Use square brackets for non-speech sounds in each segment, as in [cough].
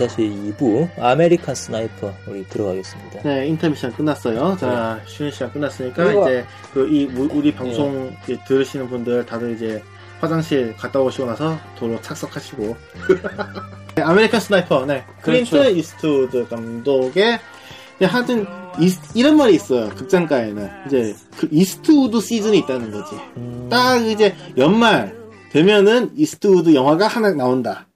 다시 2부 아메리칸 스나이퍼 우리 들어가겠습니다. 네, 인터뷰 시간 끝났어요. 자, 쉬는 시간 끝났으니까 그리고- 이제 그 이 우리 방송 이제 들으시는 분들 다들 이제 화장실 갔다 오시고 나서 도로 착석하시고 네, [laughs] 아메리칸 스나이퍼, 네, 클린트 그렇죠. 이스트우드 감독의 네, 하여튼 이, 이런 말이 있어요. 극장가에는 이제 그 이스트우드 시즌이 있다는 거지. 음, 딱 이제 연말 되면은 이스트우드 영화가 하나 나온다.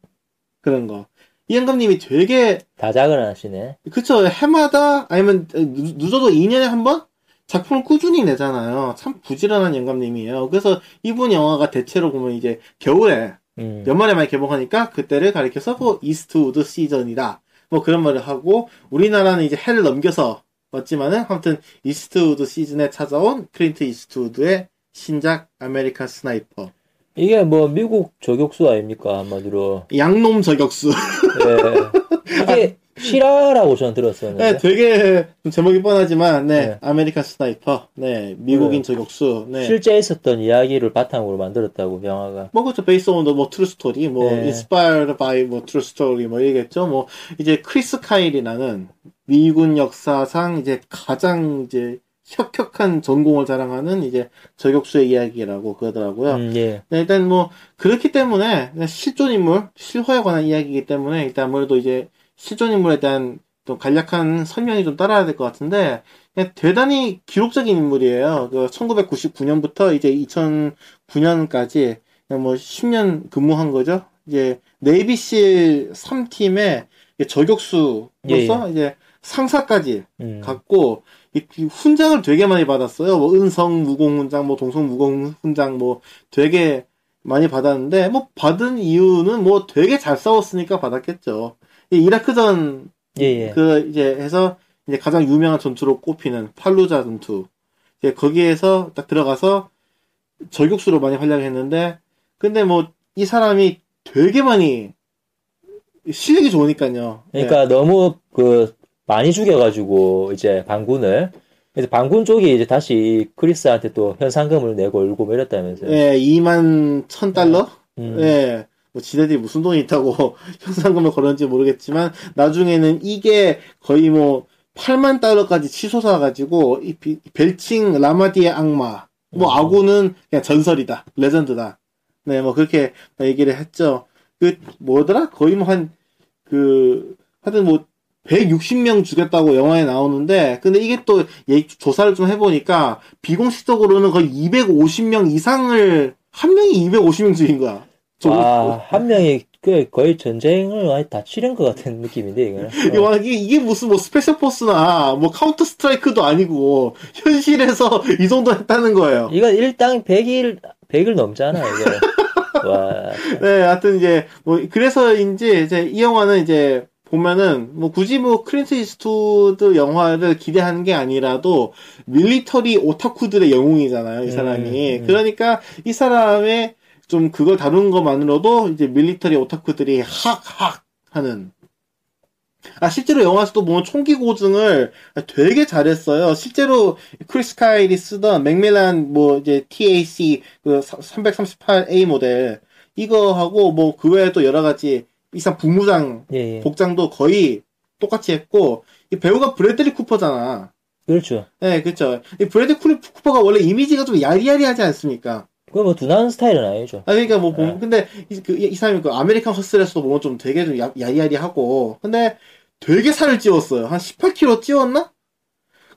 그런 거. 이 영감님이 되게 다작을 하시네. 그쵸 해마다 아니면 늦- 늦어도 2년에 한 번 작품을 꾸준히 내잖아요. 참 부지런한 영감님이에요. 그래서 이분 영화가 대체로 보면 이제 겨울에 음, 연말에 많이 개봉하니까 그때를 가리켜서 뭐 이스트우드 시즌이다. 뭐 그런 말을 하고 우리나라는 이제 해를 넘겨서 왔지만은 아무튼 이스트우드 시즌에 찾아온 클린트 이스트우드의 신작 아메리칸 스나이퍼 이게 뭐 미국 저격수 아닙니까 한마디로. 양놈 저격수 예. 이게 실화라고 저는 들었었는데. 네, 되게 좀 제목이 뻔하지만 네, 네. 아메리칸 스나이퍼 네 미국인 네. 저격수 네 실제 있었던 이야기를 바탕으로 만들었다고 영화가. 뭐 그렇죠 based on the 뭐 true story 뭐 네. inspired by 뭐 true story 뭐 이겠죠 뭐 이제 크리스 카일이라는 미군 역사상 이제 가장 이제 혁혁한 전공을 자랑하는 이제 저격수의 이야기라고 그러더라고요. 음, 예. 네, 일단 뭐 그렇기 때문에 실존 인물 실화에 관한 이야기이기 때문에 일단 아무래도 이제 실존 인물에 대한 좀 간략한 설명이 좀 따라야 될 것 같은데 대단히 기록적인 인물이에요. 그 1999년부터 이제 2009년까지 그냥 뭐 10년 근무한 거죠. 이제 네이비실 3팀의 저격수로서 예, 예. 이제 상사까지 음. 갖고 이- 이 훈장을 되게 많이 받았어요. 뭐 은성 무공 훈장, 뭐 동성 무공 훈장, 뭐 되게 많이 받았는데 뭐 받은 이유는 뭐 되게 잘 싸웠으니까 받았겠죠. 이 이라크전 예, 예. 그 이제 해서 이제 가장 유명한 전투로 꼽히는 팔루자 전투. 이제 거기에서 딱 들어가서 저격수로 많이 활약했는데 근데 뭐 이 사람이 되게 많이 실력이 좋으니까요. 네. 그러니까 너무 그 많이 죽여가지고 이제 반군을 그래서 반군 쪽이 이제 다시 크리스한테 또 현상금을 내고 울고 뭐 이랬다면서요. 예, 2만 천 달러? 음. 예. 뭐 지네들이 무슨 돈이 있다고 [laughs] 현상금을 걸었는지 모르겠지만 나중에는 이게 거의 뭐 8만 달러까지 치솟아 가지고 이 비- 벨칭 라마디의 악마 뭐 음. 아군은 그냥 전설이다 레전드다 네 뭐 그렇게 얘기를 했죠 그 뭐더라 거의 뭐 한 그 하여튼 뭐 160명 죽였다고 영화에 나오는데 근데 이게 또 얘- 조사를 좀 해보니까 비공식적으로는 거의 250명 이상을 한 명이 250명 죽인 거야 아, 한 명이 그 거의 전쟁을 많이 다 치른 것 같은 느낌인데, 이거는. [laughs] 이게, 와, 이게, 이게 무슨 뭐 스페셜 포스나 뭐 카운터 스트라이크도 아니고 현실에서 [laughs] 이 정도 했다는 거예요. 이건 일당 100을, 100을 넘잖아, 이거. [laughs] 와. 네, 하여튼 이제 뭐 그래서인지 이제 이 영화는 이제 보면은 뭐 굳이 뭐 클린트 이스트우드 영화를 기대하는 게 아니라도 밀리터리 오타쿠들의 영웅이잖아요, 이 사람이. 음, 음. 그러니까 이 사람의 좀 그걸 다루는 것만으로도 이제 밀리터리 오타쿠들이 학학 하는 아, 실제로 영화에서도 보면 총기 고증을 되게 잘했어요. 실제로 크리스 카일이 쓰던 맥밀란 뭐 이제 TAC 그 338A 모델 이거하고 뭐 그 외에 또 여러 가지 이 사람 부무장 예, 예. 복장도 거의 똑같이 했고 이 배우가 브래들리 쿠퍼잖아. 그렇죠. 네, 그렇죠. 이 쿠- 쿠퍼가 원래 이미지가 좀 야리야리하지 않습니까? 그거 뭐 둔한 스타일은 아니죠. 아, 그러니까 뭐, 보면, 네. 근데, 이, 그, 이 사람이 그 아메리칸 허슬에서도 보면 좀 되게 좀 야, 야리야리하고, 근데 되게 살을 찌웠어요. 한 18kg 찌웠나?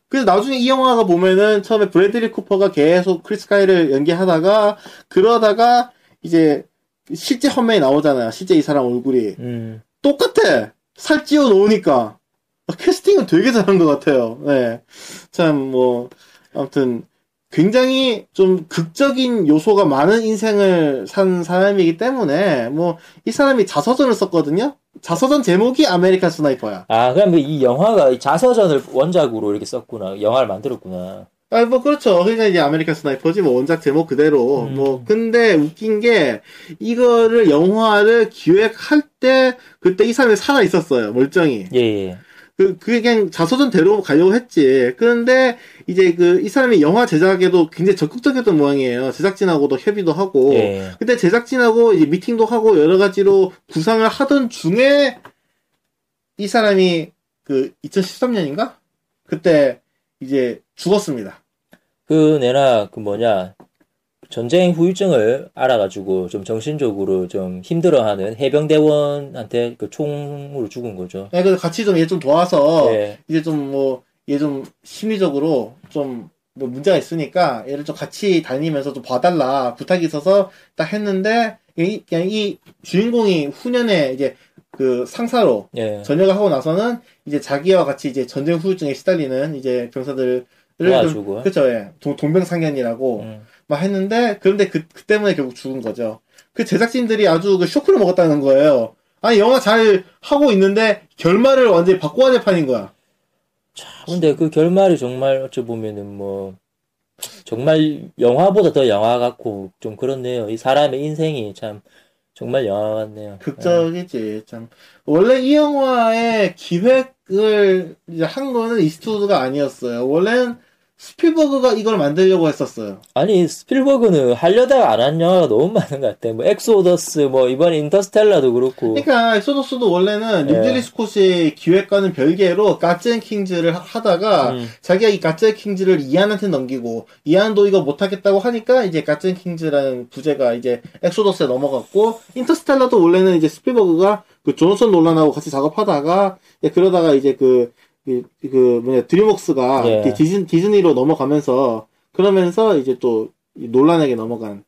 그래서 나중에 이 영화가 보면은 처음에 브래들리 쿠퍼가 계속 크리스 카일을 연기하다가, 그러다가 이제 실제 화면이 나오잖아요. 실제 이 사람 얼굴이. 음. 똑같아! 살 찌워 놓으니까. 아, 캐스팅은 되게 잘한 것 같아요. 네. 참, 뭐, 아무튼, 굉장히 좀 극적인 요소가 많은 인생을 산 사람이기 때문에 뭐 이 사람이 자서전을 썼거든요. 자서전 제목이 아메리칸 스나이퍼야. 아, 그럼 이 영화가 이 자서전을 원작으로 이렇게 썼구나. 영화를 만들었구나. 아, 뭐, 그렇죠. 그러니까 이제 아메리칸 스나이퍼지, 뭐, 원작 제목 그대로. 음. 뭐, 근데 웃긴 게, 이거를, 영화를 기획할 때, 그때 이 사람이 살아 있었어요. 멀쩡히. 예, 예. 그, 그게 그냥 자서전대로 가려고 했지. 그런데, 이제 그, 이 사람이 영화 제작에도 굉장히 적극적이었던 모양이에요. 제작진하고도 협의도 하고. 예. 근데 제작진하고 이제 미팅도 하고 여러 가지로 구상을 하던 중에 이 사람이 그 2013년인가? 그때 이제 죽었습니다. 그 내나 그 뭐냐 전쟁 후유증을 알아가지고 좀 정신적으로 좀 힘들어하는 해병대원한테 그 총으로 죽은 거죠. 네, 그래서 같이 좀 얘 좀 도와서 예. 이제 좀 뭐 얘 좀 심리적으로 좀 뭐 문제가 있으니까 얘를 좀 같이 다니면서 좀 봐달라 부탁이 있어서 딱 했는데 이, 그냥 이 주인공이 후년에 이제 그 상사로 예. 전역을 하고 나서는 이제 자기와 같이 이제 전쟁 후유증에 시달리는 이제 병사들을 도와주고. 그렇죠, 예. 동, 동병상련이라고 음. 막 했는데 그런데 그, 그 때문에 결국 죽은 거죠. 그 제작진들이 아주 그 쇼크를 먹었다는 거예요. 아니 영화 잘 하고 있는데 결말을 완전히 바꿔야 판인 거야. 근데 그 결말이 정말 어찌 보면은 뭐 정말 영화보다 더 영화 같고 좀 그렇네요. 이 사람의 인생이 참 정말 영화 같네요. 극적이지 참. 원래 이 영화의 기획을 이제 한 거는 이스트우드가 아니었어요. 원래는 스필버그가 이걸 만들려고 했었어요. 아니 스필버그는 하려다가 안 한 영화가 너무 많은 것 같아. 뭐 엑소더스, 뭐 이번에 인터스텔라도 그렇고. 그러니까 엑소더스도 원래는 예. 리들리 스콧의 기획과는 별개로 Gods and Kings를 하- 하다가 음. 자기가 이 Gods and Kings를 이안한테 넘기고 이안도 이거 못하겠다고 하니까 이제 Gods and Kings라는 부제가 이제 엑소더스에 넘어갔고 인터스텔라도 원래는 이제 스필버그가 그 조너선 놀란하고 같이 작업하다가 그러다가 이제 그, 그, 그 뭐냐 드림웍스가 예. 디즈, 디즈니로 넘어가면서 그러면서 이제 또 이 놀란에게 넘어간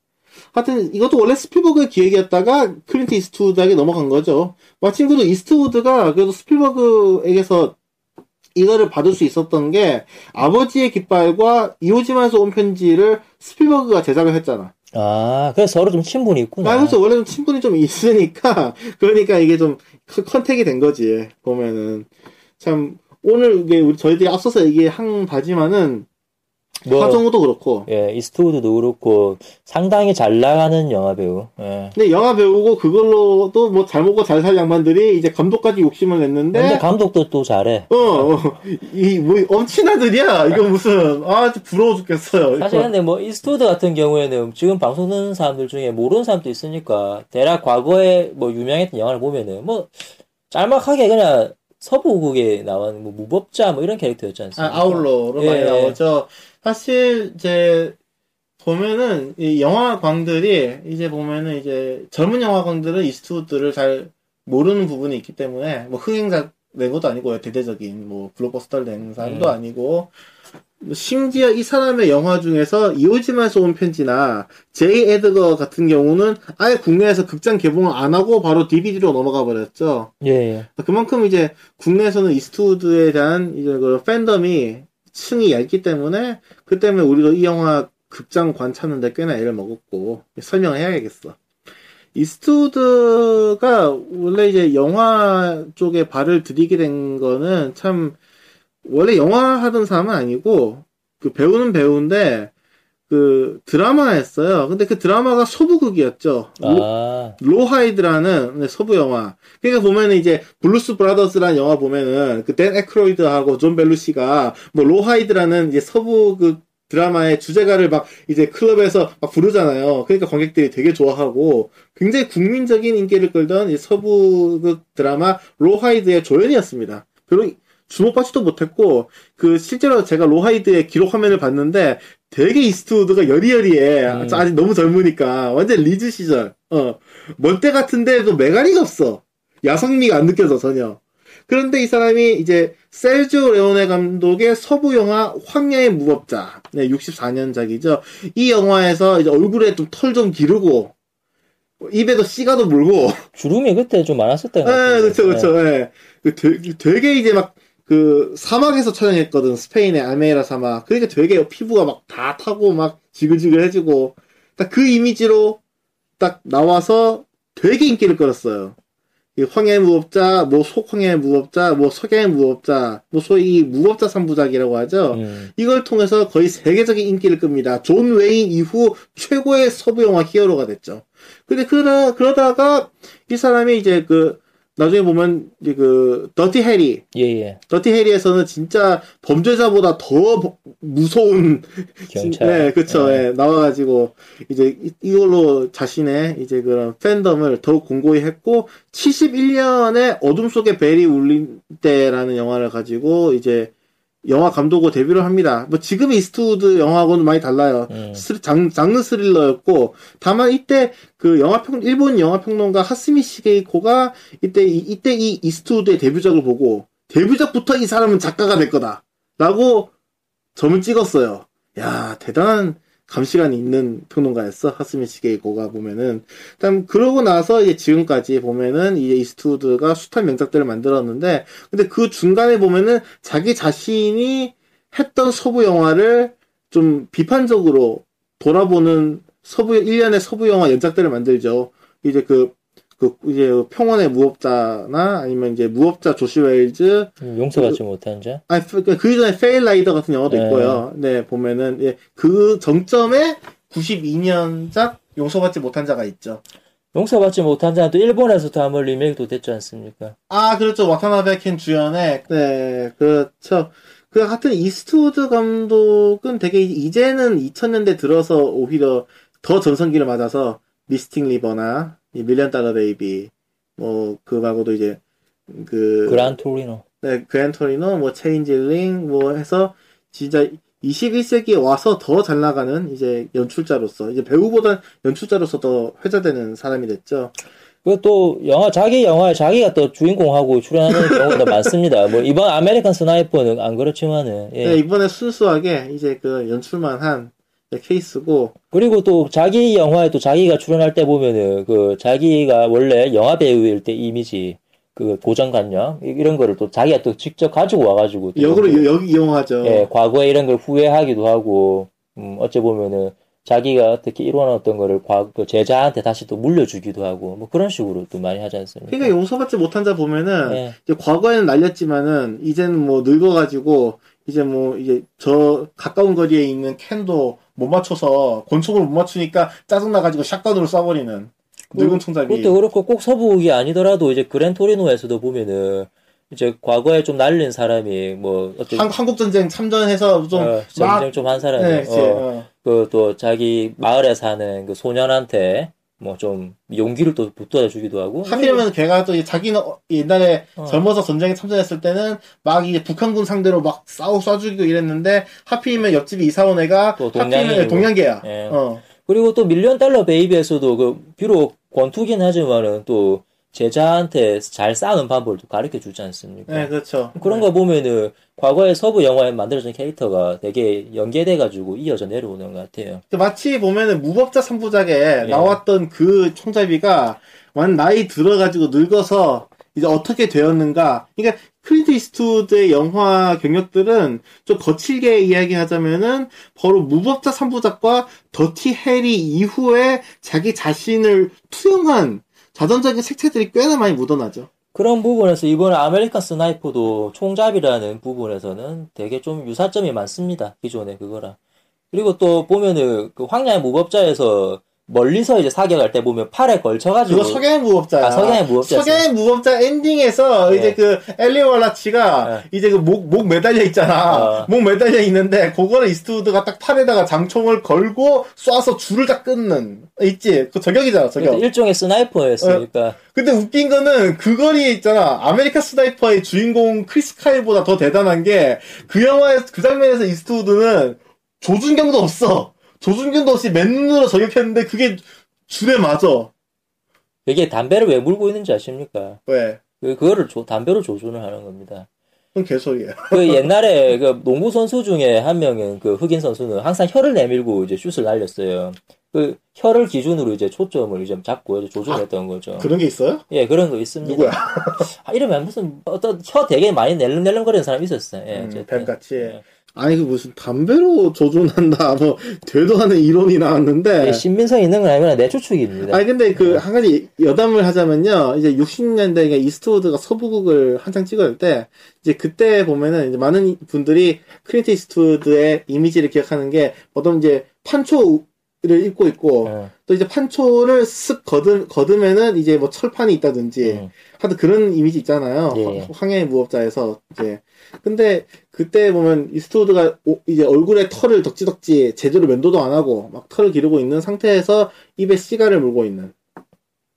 하여튼 이것도 원래 스필버그의 기획이었다가 클린트 이스트우드에게 넘어간 거죠. 마침 그래도 이스트우드가 그래도 스필버그에게서 이거를 받을 수 있었던 게 아버지의 깃발과 이오지마에서 온 편지를 스필버그가 제작을 했잖아. 아, 그래서 서로 좀 친분이 있구나. 아, 그래서 원래 좀 친분이 좀 있으니까 [laughs] 그러니까 이게 좀 con- contact이 된 거지 보면은 참 오늘 이게 우리 저희들이 앞서서 얘기한 바지만은 뭐, 하정우도 그렇고 예, 이스트우드도 그렇고 상당히 잘 나가는 영화 배우. 예. 근데 영화 배우고 그걸로도 뭐 잘 먹고 잘 살 양반들이 이제 감독까지 욕심을 냈는데 근데 감독도 또 잘해. 어, 어, 이, 뭐, 엄친아들이야? 이거 무슨, 아, 부러워 죽겠어요. 사실. 근데 뭐 이스트우드 같은 경우에는 지금 방송 듣는 사람들 중에 모르는 사람도 있으니까 대략 과거에 뭐 유명했던 영화를 보면은 뭐 짤막하게 그냥 서부극에 나온 뭐 무법자 뭐 이런 캐릭터였지 않습니까? 아, 아울러로 예, 많이 예. 나오죠. 사실, 이제, 보면은, 이 영화광들이, 이제 보면은, 이제, 젊은 영화광들은 이스트우드를 잘 모르는 부분이 있기 때문에, 뭐, 흥행작 낸 것도 아니고요. 대대적인, 뭐, 블록버스터를 낸 사람도 음. 아니고, 심지어 이 사람의 영화 중에서 이오지마에서 온 편지나 제이 에드거 같은 경우는 아예 국내에서 극장 개봉을 안 하고 바로 DVD로 넘어가 버렸죠. 예, 예. 그만큼 이제 국내에서는 이스트우드에 대한 이제 그 팬덤이 층이 얇기 때문에 그 때문에 우리도 이 영화 극장 관 찾는데 꽤나 애를 먹었고 설명을 해야겠어. 이스트우드가 원래 이제 영화 쪽에 발을 들이게 된 거는 참 원래 영화 하던 사람은 아니고 그 배우는 배우인데 그 드라마 했어요. 근데 그 드라마가 서부극이었죠. 로- 아, 로 하이드라는 서부 영화. 그러니까 보면은 이제 블루스 브라더스라는 영화 보면은 그 댄 에크로이드하고 존 벨루시가 뭐 로하이드라는 이제 서부 그 드라마의 주제가를 막 이제 클럽에서 막 부르잖아요. 그러니까 관객들이 되게 좋아하고 굉장히 국민적인 인기를 끌던 이 서부 그 드라마 로하이드의 조연이었습니다. 별로 주목받지도 못했고 그 실제로 제가 로하이드의 기록 화면을 봤는데 되게 이스트우드가 여리여리해. 음. 아직 너무 젊으니까 완전 리즈 시절. 어. 멀대 같은데도 메가리가 없어. 야성미가 안 느껴져 전혀. 그런데 이 사람이 이제 세르지오 레오네 감독의 서부 영화 황야의 무법자, 네, 64년작이죠. 이 영화에서 이제 얼굴에 좀 털좀 기르고 입에도 시가도 물고, 주름이 그때 좀 많았었던 것 예, 같아요. 그쵸, 그쵸, 예. 그 되게, 되게 이제 막, 그 사막에서 촬영했거든 스페인의 알메리아 사막 그러니까 되게 피부가 막 다 타고 막 지글지글해지고 딱 그 이미지로 딱 나와서 되게 인기를 끌었어요. 이 황야의 무법자, 뭐 속 황야의 무법자, 뭐 석양의 무법자, 뭐 소위 무법자 3부작이라고 하죠. 음. 이걸 통해서 거의 세계적인 인기를 끕니다. 존 웨인 이후 최고의 서부 영화 히어로가 됐죠. 근데 그러, 그러다가 이 사람이 이제 그 나중에 보면 이제 그 더티 해리, 예, 예. 더티 해리에서는 진짜 범죄자보다 더 버- 무서운 경찰. 네, 그쵸. 예. 예, 나와가지고, 이제, 이- 이걸로 자신의, 이제 그런 팬덤을 더욱 공고히 했고, 71년에 어둠 속에 벨이 울릴 때라는 영화를 가지고, 이제, 영화 감독으로 데뷔를 합니다. 뭐, 지금 이스트우드 영화하고는 많이 달라요. 음. 스- 장, 장르 스릴러였고, 다만 이때 그 영화 평, 일본 영화 평론가 하스미 시게이코가 이때, 이, 이때 이 이스트우드의 데뷔작을 보고, 데뷔작부터 이 사람은 작가가 될 거다. 라고 점을 찍었어요. 야, 대단한 감시관이 있는 평론가였어. 하스미 시게이코가 보면은. 일단, 그러고 나서 이제 지금까지 보면은 이제 이스트우드가 숱한 명작들을 만들었는데, 근데 그 중간에 보면은 자기 자신이 했던 서부 영화를 좀 비판적으로 돌아보는 서부, 일련의 서부 영화 연작들을 만들죠. 이제 그, 그, 이제 평원의 무법자나 아니면 이제 무법자 조시 웨일즈, 용서받지 못한 자. 아니, 그, 그 이전에 페일 라이더 같은 영화도 네. 있고요. 네, 보면은, 예, 그 정점에 92년작 용서받지 못한 자가 있죠. 용서받지 못한 자는 또 일본에서도 한번 리메이크도 됐지 않습니까? 아, 그렇죠. 와타나베 켄 주연의, 네, 그렇죠. 그, 하여튼, 이스트우드 감독은 되게, 이제는 2000년대 들어서 오히려 더 전성기를 맞아서, 미스틱 리버나, 이 밀리언 달러 베이비, 뭐, 그 말고도 이제, 그, 그란 토리노. 네, 그랜토리노, 뭐, 체인질링, 뭐 해서, 진짜 21세기에 와서 더 잘 나가는 이제 연출자로서, 이제 배우보단 연출자로서 더 회자되는 사람이 됐죠. 그 또 영화 자기 영화에 자기가 또 주인공하고 출연하는 [laughs] 경우도 많습니다. 뭐 이번 아메리칸 스나이퍼는 안 그렇지만은 예. 네, 이번에 순수하게 이제 그 연출만 한 케이스고, 그리고 또 자기 영화에 또 자기가 출연할 때 보면은 그 자기가 원래 영화 배우일 때 이미지 그 고정관념 이- 이런 거를 또 자기가 또 직접 가지고 와가지고 또 역으로 또, 여- 이용하죠. 예 과거에 이런 걸 후회하기도 하고 음 어째 보면은 자기가 어떻게 이뤄놨던 거를 과, 그 제자한테 다시 또 물려주기도 하고 뭐 그런 식으로 또 많이 하지 않습니까? 그러니까 용서받지 못한 자 보면은, 예. 과거에는 날렸지만은, 이제는 뭐 늙어가지고, 이제 뭐, 이제 저 가까운 거리에 있는 캔도 못 맞춰서, 권총을 못 맞추니까 짜증나가지고 샷건으로 쏴버리는 늙은 총잡이. 그것도 그렇고 꼭 서부국이 아니더라도 이제 그랜토리노에서도 보면은 이제 과거에 좀 날린 사람이 뭐 어떤 한, 한국 전쟁 참전해서 좀, 어, 막, 전쟁 좀한 사람이 네, 어, 어. 그또 자기 마을에 사는 그 소년한테 뭐 좀 용기를 또 북돋아 주기도 하고 하필이면 걔가 또 자기는 어- 옛날에 어. 젊어서 전쟁에 참전했을 때는 막 이제 북한군 상대로 막 싸우 쏴주기고 이랬는데 하필이면 옆집에 이사 온 애가 또 하필이면. 동양계야. 예. 어. 그리고 또 밀리언 달러 베이비에서도 그 비록 권투긴 하지만은 또 제자한테 잘 싸우는 방법을 또 가르쳐 주지 않습니까? 네, 그렇죠. 그런 거 보면은 과거에 서부 영화에 만들어진 캐릭터가 되게 연계돼 가지고 이어져 내려오는 것 같아요. 그 마치 보면은 무법자 3부작에 예. 나왔던 그 총잡이가 완 나이 들어가지고 늙어서 이제 어떻게 되었는가. 그러니까 클린트 이스트우드의 영화 경력들은 좀 거칠게 이야기하자면은 바로 무법자 3부작과 더티 해리 이후에 자기 자신을 투영한 자전적인 색채들이 꽤나 많이 묻어나죠. 그런 부분에서 이번에 아메리칸 스나이퍼도 총잡이라는 부분에서는 되게 좀 유사점이 많습니다. 기존에 그거랑. 그리고 또 보면은 그 황야의 무법자에서 멀리서 이제 사격할 때 보면 팔에 걸쳐가지고 그거 석양의 무법자야. 아, 석양의 무법자. 석양의 무법자 엔딩에서 네. 이제 그 엘리 월라치가 이제 그 목 목 매달려 있잖아. 어. 목 매달려 있는데 그거를 이스트우드가 딱 팔에다가 장총을 걸고 쏴서 줄을 다 끊는 있지. 그 저격이잖아. 저격. 일종의 sniper였으니까 근데 웃긴 거는 그 거리 있잖아. 아메리카 스나이퍼의 주인공 크리스 카일보다 더 대단한 게 그 영화의 그 장면에서 이스트우드는 조준경도 없어. 조준경도 없이 맨눈으로 저격했는데 그게 줄에 맞아. 이게 담배를 왜 물고 있는지 아십니까? 왜? 그- 그거를 조- 담배로 조준을 하는 겁니다. 그건 개소리야. 그 옛날에 그 농구 선수 중에 한 명은 그 흑인 선수는 항상 혀를 내밀고 이제 슛을 날렸어요. 그 혀를 기준으로 이제 초점을 이제 잡고 이제 조종했던 거죠. 그런 게 있어요? 예, 그런 거 있습니다. 누구야? 아, 이러면 무슨 어떤 혀 되게 많이 낼름낼름거리는 사람이 있었어요. 예, 음. 뱀같이. 예. 아니 그 무슨 담배로 조준한다 뭐 되도 않은 이론이 나왔는데 예, 신빙성 있는 건 아니구나 내 추측입니다. 아니 근데 그 한 가지 여담을 하자면요 이제 60년대 그러니까 이스트우드가 서부극을 한창 찍을 때 이제 그때 보면은 이제 많은 분들이 클린트 이스트우드의 이미지를 기억하는 게 어떤 이제 판초 를 입고 있고 어, 또 이제 판초를 쓱 거듬 거듬에는 이제 뭐 철판이 있다든지 음. 하여튼 그런 이미지 있잖아요. 예. 황- 황야의 무법자에서 이제 근데 그때 보면 이스트우드가 오- 이제 얼굴에 털을 덕지덕지 제대로 면도도 안 하고 막 털을 기르고 있는 상태에서 입에 시가를 물고 있는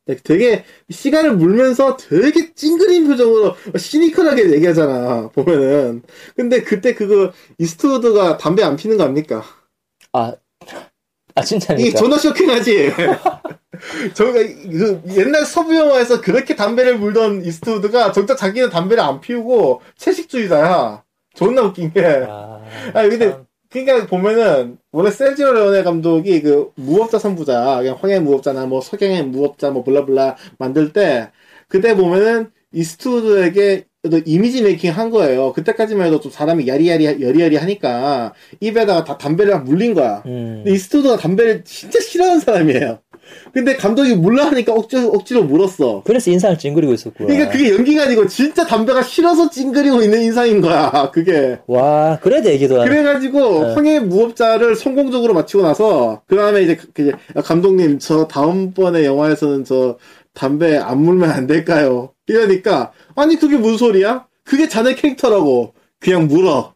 네, 되게 시가를 물면서 되게 찡그린 표정으로 시니컬하게 얘기하잖아 보면은 근데 그때 그거 이스트우드가 담배 안 피는 거 아닙니까? 아, 아 이게 진짜니까. 존나 쇼킹하지. [laughs] 저가 그 옛날 서부 영화에서 그렇게 담배를 물던 이스트우드가 정작 자기는 담배를 안 피우고 채식주의자야. 존나 웃긴 게. 아, [laughs] 아니, 근데 참. 그러니까 보면은 원래 세르지오 레오네 감독이 그 무법자 삼부작, 그냥 황야 무법자나 뭐 석양의 무법자 뭐 blah blah 만들 때 그때 보면은 이스트우드에게 또 이미지 메이킹 한 거예요. 그때까지만 해도 좀 사람이 야리야리 여리여리 하니까 입에다가 다 담배를 막 물린 거야. 음. 근데 이스트우드가 담배를 진짜 싫어하는 사람이에요. 근데 감독이 물라 하니까 억지로, 억지로 물었어. 그래서 인상을 찡그리고 있었구나. 그러니까 그게 연기가 아니고 진짜 담배가 싫어서 찡그리고 있는 인상인 거야. 그게. 와, 그래도 얘기도 하네. 그래가지고 네. 황해 무법자를 성공적으로 마치고 나서 그 다음에 이제 그- 그 감독님 저 다음번에 영화에서는 저 담배 안 물면 안 될까요? 이러니까 아니 그게 무슨 소리야? 그게 자네 캐릭터라고 그냥 물어.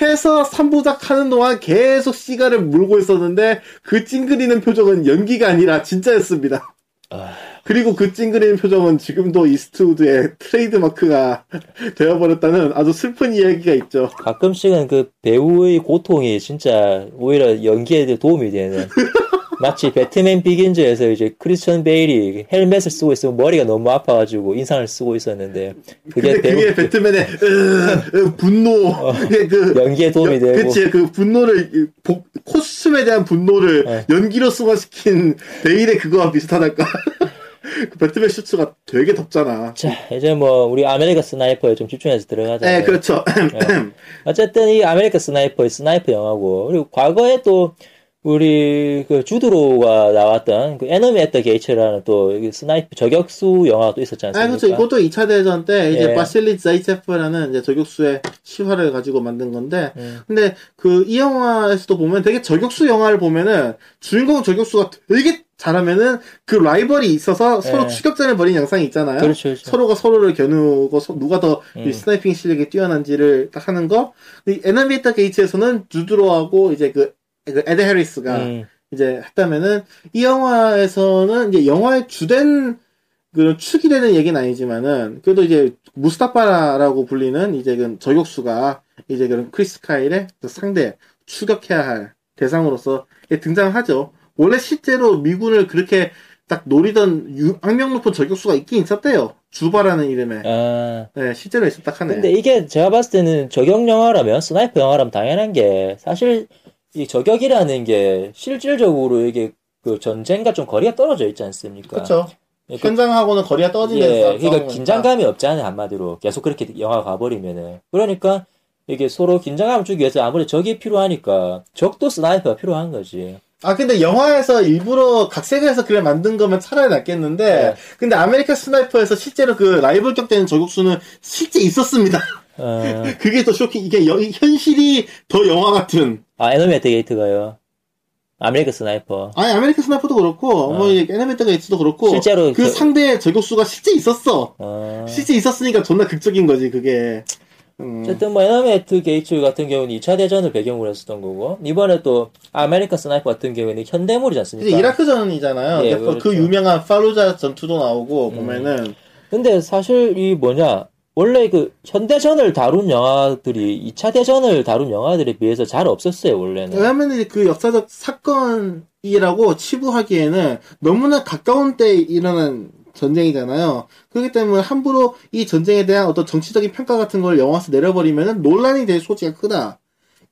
해서 3부작 하는 동안 계속 시가를 물고 있었는데 그 찡그리는 표정은 연기가 아니라 진짜였습니다. 아. 그리고 그 찡그리는 표정은 지금도 이스트우드의 트레이드마크가 [laughs] 되어버렸다는 아주 슬픈 이야기가 있죠. 가끔씩은 그 배우의 고통이 진짜 오히려 연기에 도움이 되는. 마치 배트맨 비긴즈에서 이제 크리스천 베일이 헬멧을 쓰고 있으면 머리가 너무 아파가지고 인상을 쓰고 있었는데 그게 그게 배트맨의 분노, 그게 그 연기에 도움이 연- 되고 그치 그 분노를 이 복- 코스튬에 대한 분노를 네. 연기로 승화시킨 베일의 그거와 비슷하달까. [laughs] 그 배트맨 슈츠가 되게 덥잖아. 자 이제 뭐 우리 아메리카 스나이퍼에 좀 집중해서 들어가자. 네, 그렇죠. 어쨌든 이 아메리카 스나이퍼의 sniper 영화고 그리고 과거에 또 우리 그 주드로가 나왔던 그 에너미 앳 더 게이츠라는 또 여기 sniper 저격수 영화가 또 있었지 아, 않습니까? 그렇죠. 이것도 2차 대전 때 이제 예. 바실리 자이체프라는 이제 저격수의 실화를 가지고 만든 건데, 음. 근데 그 이 영화에서도 보면 되게 저격수 영화를 보면은 주인공 저격수가 되게 잘하면은 그 라이벌이 있어서 서로 예. 추격전을 벌이는 영상이 있잖아요. 그렇죠, 그렇죠. 서로가 서로를 겨누고 서- 누가 더 이 음. sniping 실력이 뛰어난지를 딱 하는 거. 이 에너미 앳 더 게이츠에서는 주드로하고 이제 그, 그 에드 해리스가 음. 이제 했다면은 이 영화에서는 이제 영화의 주된 그런 축이 되는 얘기는 아니지만은 그래도 이제 무스타파라고 불리는 이제 그 저격수가 이제 그런 크리스 카일의 그 상대 추격해야 할 대상으로서 등장하죠. 원래 실제로 미군을 그렇게 딱 노리던 유- 악명 높은 저격수가 있긴 있었대요. 주바라는 이름의. 아 네, 실제로 있었다 하네. 근데 이게 제가 봤을 때는 저격 영화라면 sniper 영화라면 당연한 게 사실 이 저격이라는 게 실질적으로 이게 그 전쟁과 좀 거리가 떨어져 있지 않습니까? 그렇죠. 그- 현장하고는 거리가 떨어지면서 예, 그러니까 거니까. 긴장감이 없잖아요 한마디로 계속 그렇게 영화가 가버리면은 그러니까 이게 서로 긴장감을 주기 위해서 아무래도 적이 필요하니까 적도 sniper가 필요한 거지. 아 근데 영화에서 일부러 각색을 해서 그래 만든 거면 차라리 낫겠는데 네. 근데 아메리칸 스나이퍼에서 실제로 그 라이벌 격되는 저격수는 실제 있었습니다. 어, [laughs] 그게 더 쇼킹 이게 여- 현실이 더 영화 같은 아 앳더 게이트가요. 아메리카 스나이퍼. 아니 아메리칸 스나이퍼도 그렇고 어. 뭐 에너미 앳 더 게이트도 그렇고 실제로 그 저- 상대 저격수가 실제 있었어. 어, 실제 있었으니까 존나 극적인 거지 그게. 음. 어쨌든 뭐 에너미 앳더 게이트 같은 경우는 2차 대전을 배경으로 했었던 거고 이번에 또 아메리카 스나이퍼 같은 경우는 현대물이지 않습니까? 이제 이라크 전이잖아요. 예, 그- 그 그렇죠. 유명한 팔루자 전투도 나오고 음. 보면은 근데 사실 이 뭐냐 원래 그 현대전을 다룬 영화들이 2차 대전을 다룬 영화들에 비해서 잘 없었어요 원래는. 왜냐면 그 역사적 사건이라고 치부하기에는 너무나 가까운 때 일어난 전쟁이잖아요. 그렇기 때문에 함부로 이 전쟁에 대한 어떤 정치적인 평가 같은 걸 영화에서 내려버리면은 논란이 될 소지가 크다.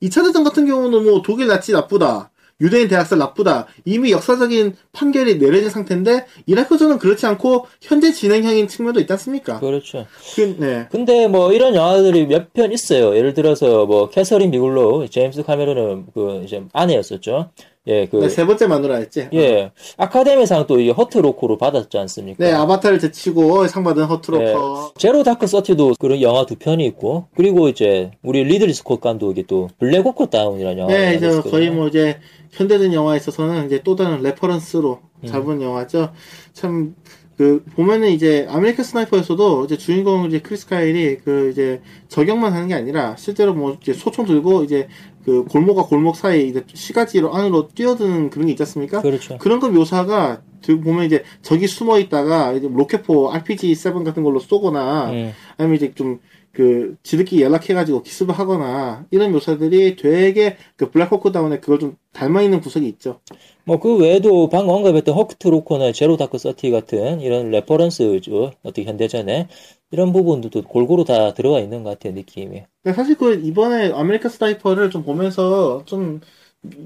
2차 대전 같은 경우는 뭐 독일 나치 나쁘다. 유대인 대학살 나쁘다. 이미 역사적인 판결이 내려진 상태인데 이라크전은 그렇지 않고 현재 진행형인 측면도 있지 않습니까? 그렇죠. 그, 네. 근데 뭐 이런 영화들이 몇 편 있어요. 예를 들어서 뭐 캐서린 비글로, 제임스 카메론은 그 이제 아내였었죠. 예, 그 네, 세 번째 마누라였지. 예, 아카데미상 또 이 허트로커로 받았지 않습니까? 네, 아바타를 제치고 상 받은 허트로커. 제로 다크 서티도 그런 영화 두 편이 있고, 그리고 이제 우리 리들리 스콧 감독이 또 블랙호크 다운이라는 영화. 네, 이제 거의 뭐 이제 현대전 영화에 있어서는 이제 또 다른 reference로 음. 잡은 영화죠. 참, 그, 보면은 이제 아메리칸 스나이퍼에서도 이제 주인공 이제 크리스 카일이 그 이제 저격만 하는 게 아니라 실제로 뭐 이제 소총 들고 이제 그 골목과 골목 사이 이제 시가지로 안으로 뛰어드는 그런 게 있지 않습니까? 그렇죠. 그런 거 묘사가 들- 보면 이제 적이 숨어 있다가 이제 로켓포 RPG-7 같은 걸로 쏘거나 음. 아니면 이제 좀 그 지들끼리 연락해가지고 기습을 하거나 이런 묘사들이 되게 그 블랙호크 다운에 그걸 좀 닮아 있는 구석이 있죠. 뭐 그 외에도 방금 언급했던 허트 로커나 제로 다크 서티 같은 이런 reference죠. 어떻게 현대전에 이런 부분도 골고루 다 들어가 있는 것 같아요, 느낌이. 근데 사실 그 이번에 아메리칸 스나이퍼를 좀 보면서 좀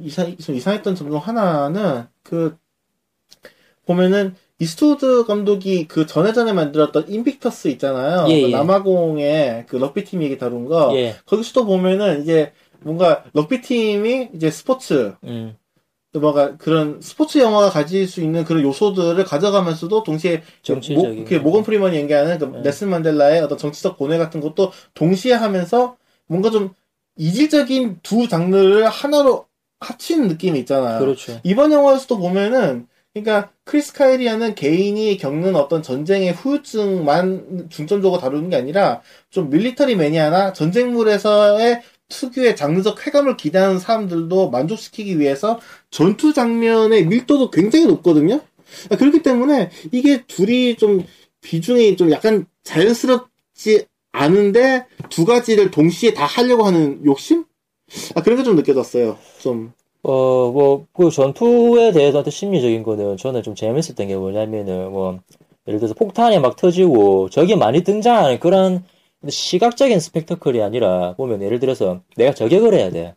이상 좀 이상했던 점 중 하나는 그 보면은 이스트우드 감독이 그 전에 전에 만들었던 인빅터스 있잖아요. 예, 그 예. 남아공의 그 럭비 팀 얘기 다룬 거. 예. 거기서도 보면은 이제 뭔가 럭비 팀이 이제 스포츠 음. 또 뭔가 그런 스포츠 영화가 가질 수 있는 그런 요소들을 가져가면서도 동시에 정치적인 모, 그 모건 프리먼이 연기하는 그 네. 넬슨 만델라의 어떤 정치적 고뇌 같은 것도 동시에 하면서 뭔가 좀 이질적인 두 장르를 하나로 합친 느낌이 있잖아요. 그렇죠. 이번 영화에서도 보면은 그러니까 크리스 카일이라는 개인이 겪는 어떤 전쟁의 후유증만 중점적으로 다루는 게 아니라 좀 밀리터리 매니아나 전쟁물에서의 특유의 장르적 쾌감을 기대하는 사람들도 만족시키기 위해서 전투 장면의 밀도도 굉장히 높거든요. 아, 그렇기 때문에 이게 둘이 좀 비중이 좀 약간 자연스럽지 않은데 두 가지를 동시에 다 하려고 하는 욕심? 아, 그런 게 좀 느껴졌어요. 좀. 어, 뭐, 그 전투에 대해서 어떤 심리적인 거는 저는 좀 재밌었던 게 뭐냐면은, 뭐, 예를 들어서 폭탄이 막 터지고, 적이 많이 등장하는 그런 시각적인 스펙터클이 아니라, 보면 예를 들어서 내가 저격을 해야 돼.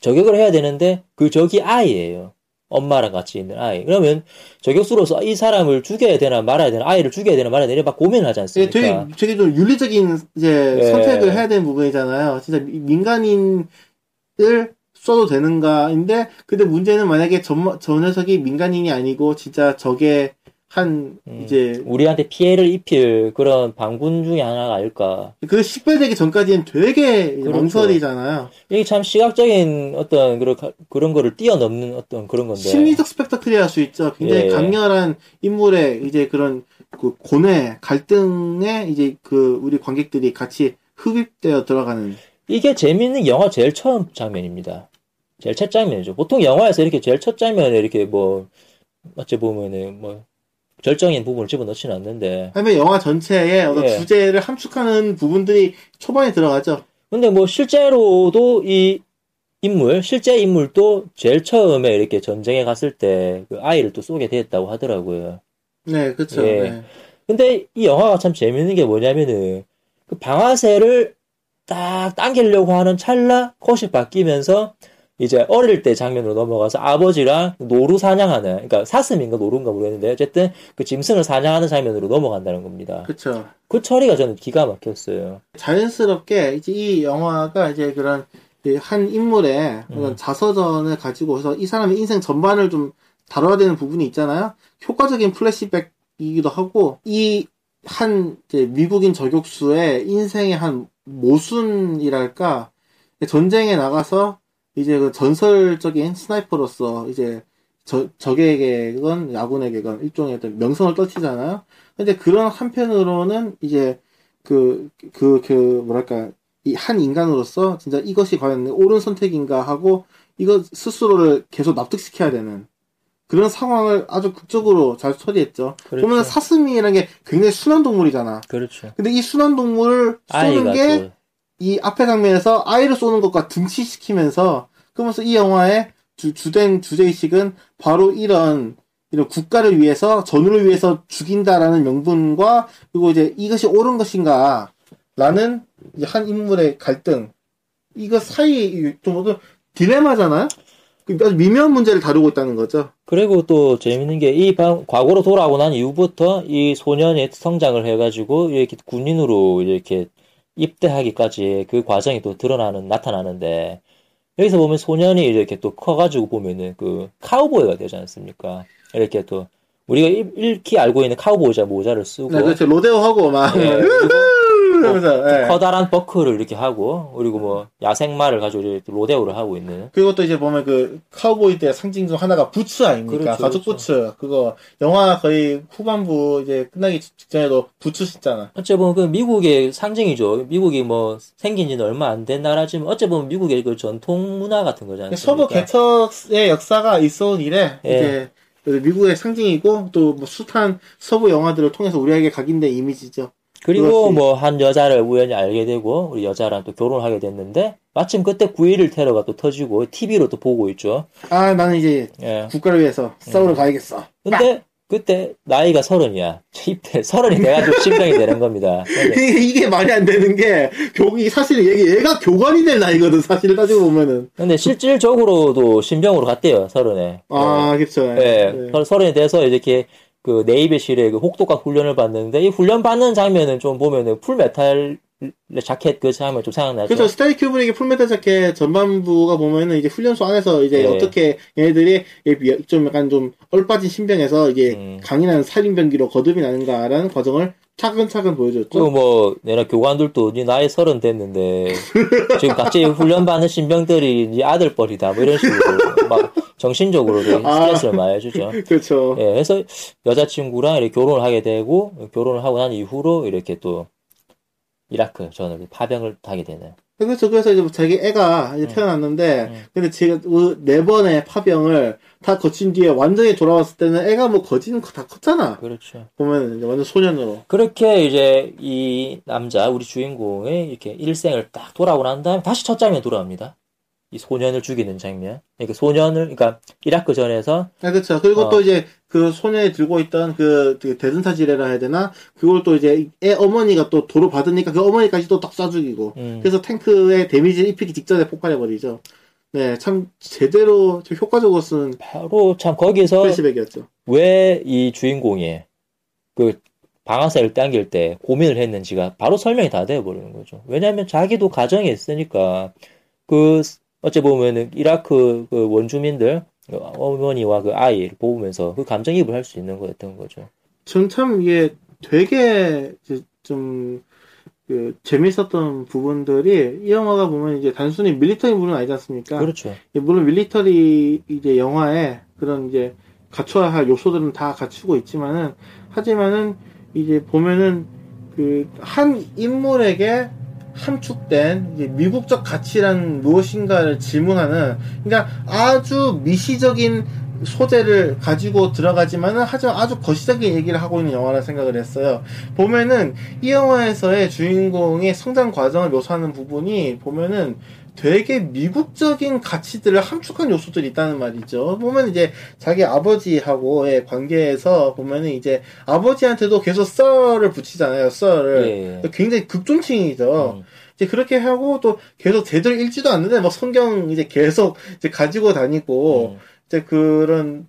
저격을 해야 되는데, 그 적이 아이예요. 엄마랑 같이 있는 아이. 그러면 저격수로서 이 사람을 죽여야 되나 말아야 되나, 아이를 죽여야 되나 말아야 되나 막 고민을 하지 예, 않습니까? 되게, 되게 좀 윤리적인 이제 예. 선택을 해야 되는 부분이잖아요. 진짜 미- 민간인을 써도 되는가인데, 근데 문제는 만약에 저, 저 녀석이 민간인이 아니고 진짜 적의 한 음. 이제 우리한테 피해를 입힐 그런 방군 중에 하나가 아닐까. 그 식별되기 전까지는 되게 그렇죠. 망설이잖아요. 이게 참 시각적인 어떤 그런, 가- 그런 거를 뛰어넘는 어떤 그런 건데. 심리적 스펙타클이 할 수 있죠. 굉장히 예. 강렬한 인물의 이제 그런 그 고뇌, 갈등에 이제 그 우리 관객들이 같이 흡입되어 들어가는. 이게 재밌는 영화 제일 처음 장면입니다. 제일 첫 장면이죠. 보통 영화에서 이렇게 제일 첫 장면에 이렇게 뭐, 어찌 보면은 뭐, 절정인 부분을 집어넣지는 않는데. 하면 영화 전체의 어떤 예. 주제를 함축하는 부분들이 초반에 들어가죠. 근데 뭐 실제로도 이 인물, 실제 인물도 제일 처음에 이렇게 전쟁에 갔을 때 그 아이를 또 쏘게 됐다고 하더라고요. 네, 그렇죠. 예. 네. 근데 이 영화가 참 재밌는 게 뭐냐면은 그 방아쇠를 딱 당기려고 하는 찰나 컷이 바뀌면서 이제 어릴 때 장면으로 넘어가서 아버지랑 노루 사냥하는 그러니까 사슴인가 노루인가 모르겠는데 어쨌든 그 짐승을 사냥하는 장면으로 넘어간다는 겁니다. 그렇죠. 그 처리가 저는 기가 막혔어요. 자연스럽게 이제 이 영화가 이제 그런 이한 인물의 어떤 음. 자서전을 가지고서 이 사람의 인생 전반을 좀 다뤄야 되는 부분이 있잖아요. 효과적인 플래시백이기도 하고 이 한 미국인 저격수의 인생의 한 모순이랄까 전쟁에 나가서 이제 그 전설적인 스나이퍼로서 이제 저, 적에게건 야군에게건 일종의 어떤 명성을 떨치잖아요. 근데 그런 한편으로는 이제 그, 그, 그, 뭐랄까, 이 한 인간으로서 진짜 이것이 과연 옳은 선택인가 하고 이것 스스로를 계속 납득시켜야 되는 그런 상황을 아주 극적으로 잘 처리했죠. 그렇죠. 보면 사슴이라는 게 굉장히 순한 동물이잖아. 그렇죠. 근데 이 순한 동물을 쏘는 게 또 이 앞에 장면에서 아이를 쏘는 것과 등치시키면서 그러면서 이 영화의 주, 주된 주제의식은 바로 이런 이런 국가를 위해서 전우를 위해서 죽인다라는 명분과 그리고 이제 이것이 옳은 것인가 라는 한 인물의 갈등 이거 사이 좀 딜레마잖아요. 그 아주 미묘한 문제를 다루고 있다는 거죠. 그리고 또 재밌는 게 이 과거로 돌아오고 난 이후부터 이 소년이 성장을 해가지고 이렇게 군인으로 이렇게 입대하기까지 그 과정이 또 드러나는 나타나는데 여기서 보면 소년이 이렇게 또 커가지고 보면은 그 카우보이가 되지 않습니까? 이렇게 또 우리가 일키 알고 있는 카우보이자 모자를 쓰고 네, 그렇죠. 로데오하고 막 예, 그러면서 뭐 예. 커다란 버크를 이렇게 하고 그리고 뭐 야생마를 가지고 로데오를 하고 있는 그리고 또 이제 보면 그 카우보이 때 상징 중 하나가 부츠 아닙니까? 그렇죠, 가죽 그렇죠. 부츠. 그거 영화 거의 후반부 이제 끝나기 직전에도 부츠 신잖아. 어째 보면 그 미국의 상징이죠. 미국이 뭐 생긴 지는 얼마 안 된 나라지만 어째 보면 미국의 그 전통 문화 같은 않습니까? 서부 개척의 역사가 있어온 이래 예. 이제 미국의 상징이고 또 뭐 숱한 서부 영화들을 통해서 우리에게 각인된 이미지죠. 그리고. 뭐 한 여자를 우연히 알게 되고 우리 여자랑 또 결혼을 하게 됐는데 마침 그때 9.11 테러가 또 터지고 TV로 또 보고 있죠. 아 나는 이제 예. 국가를 위해서 싸우러 가야겠어. 근데 그때 나이가 서른이야. 입대 서른이 돼가지고 심정이 되는 겁니다. [laughs] 이게, 이게 말이 안 되는 게 교기 사실 얘기 얘가 교관이 될 나이거든 사실 따지고 보면은 근데 실질적으로도 신병으로 갔대요 서른에. 아 그렇죠. 예, 네. 서- 서른이 돼서 이렇게 그 네이비실에 그 혹독한 훈련을 받는데 이 훈련 받는 장면은 좀 보면은 풀 메탈 자켓 그 장면 좀 생각나죠. 그렇죠. 스탠리 큐브릭의 풀메탈 자켓 전반부가 보면은 이제 훈련소 안에서 이제 네. 어떻게 얘네들이 좀 약간 좀 얼빠진 신병에서 이제 음. 강인한 살인병기로 거듭나는가라는 과정을 차근차근 보여줬죠. 그리고 뭐 내가 교관들도 네 나이 서른 됐는데 [laughs] 지금 같이 훈련 받는 신병들이 네 아들뻘이다 뭐 이런 식으로 막 정신적으로도 아. 스트레스를 많이 해주죠. 그렇죠. 예, 그래서 여자친구랑 이렇게 결혼을 하게 되고 결혼을 하고 난 이후로 이렇게 또 이라크 전을 파병을 하게 되는. 그렇죠. 그래서 이제 자기 애가 이제 음. 태어났는데, 음. 근데 제가 그네 번의 파병을 다 거친 뒤에 완전히 돌아왔을 때는 애가 뭐 거지는 거다 컸잖아. 그렇죠. 보면 이제 완전 소년으로. 그렇게 이제 이 남자 우리 주인공의 이렇게 일생을 딱 돌아오고 난 다음에 다시 첫 장면 돌아옵니다. 이 소년을 죽이는 장면. 그러니까 소년을 그러니까 이라크 전에서 아, 그렇죠. 그리고 어. 또 이제 그 소년이 들고 있던 그, 그 대든사지레라 해야 되나? 그걸 또 이제 애 어머니가 또 도로 받으니까 그 어머니까지 또 딱 쏴 죽이고. 음, 그래서 탱크에 데미지를 입히기 직전에 폭발해버리죠. 네, 참 제대로 좀 효과적으로 쓴 바로 참 거기서 플래시백이었죠. 왜 이 주인공이 그 방아쇠를 당길 때 고민을 했는지가 바로 설명이 다 되어버리는 거죠. 왜냐하면 자기도 가정이 있으니까 그 어째 보면은 이라크 그 원주민들 그 어머니와 그 아이를 보면서 그 감정이입을 할 수 있는 거였던 거죠. 전 참 이게 되게 좀, 그, 재밌었던 부분들이, 이 영화가 보면 이제 단순히 밀리터리 물은 아니지 않습니까? 그렇죠. 예, 물론 밀리터리 이제 영화에 그런 이제 갖춰야 할 요소들은 다 갖추고 있지만은, 하지만은 이제 보면은 그 한 인물에게 함축된 미국적 가치란 무엇인가를 질문하는 그러니까 아주 미시적인 소재를 가지고 들어가지만은 하지만 아주 거시적인 얘기를 하고 있는 영화라 생각을 했어요. 보면은 이 영화에서의 주인공의 성장 과정을 묘사하는 부분이 보면은 되게 미국적인 가치들을 함축한 요소들이 있다는 말이죠. 보면 이제 자기 아버지하고의 관계에서 보면은 이제 아버지한테도 계속 썰을 붙이잖아요. 썰을. 예. 굉장히 극존칭이죠. 음. 이제 그렇게 하고 또 계속 제대로 읽지도 않는데 막 성경 이제 계속 이제 가지고 다니고 음. 이제 그런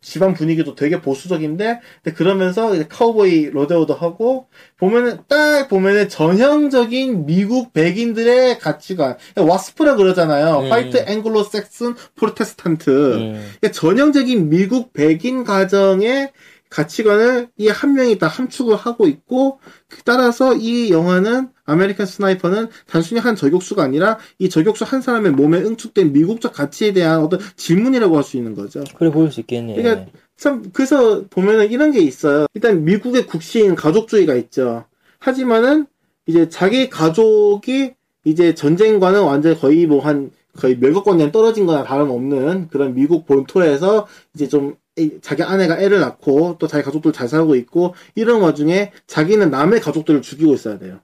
집안 분위기도 되게 보수적인데 그러면서 이제 카우보이 로데오도 하고 보면은 딱 보면은 전형적인 미국 백인들의 가치관 WASP라 그러잖아요 음. White Anglo-Saxon Protestant 음. 그러니까 전형적인 미국 백인 가정의 가치관을 이 한 명이 다 함축을 하고 있고 따라서 이 영화는 아메리칸 스나이퍼는 단순히 한 저격수가 아니라 이 저격수 한 사람의 몸에 응축된 미국적 가치에 대한 어떤 질문이라고 할 수 있는 거죠. 그래 보일 수 있겠네. 그러니까 참 그래서 보면은 이런 게 있어요. 일단 미국의 국시인 가족주의가 있죠. 하지만은 이제 자기 가족이 이제 전쟁과는 완전히 거의 뭐 한 거의 몇억 광년 떨어진 거나 다름없는 그런 미국 본토에서 이제 좀 이- 자기 아내가 애를 낳고 또 자기 가족들 잘 살고 있고 이런 와중에 자기는 남의 가족들을 죽이고 있어야 돼요.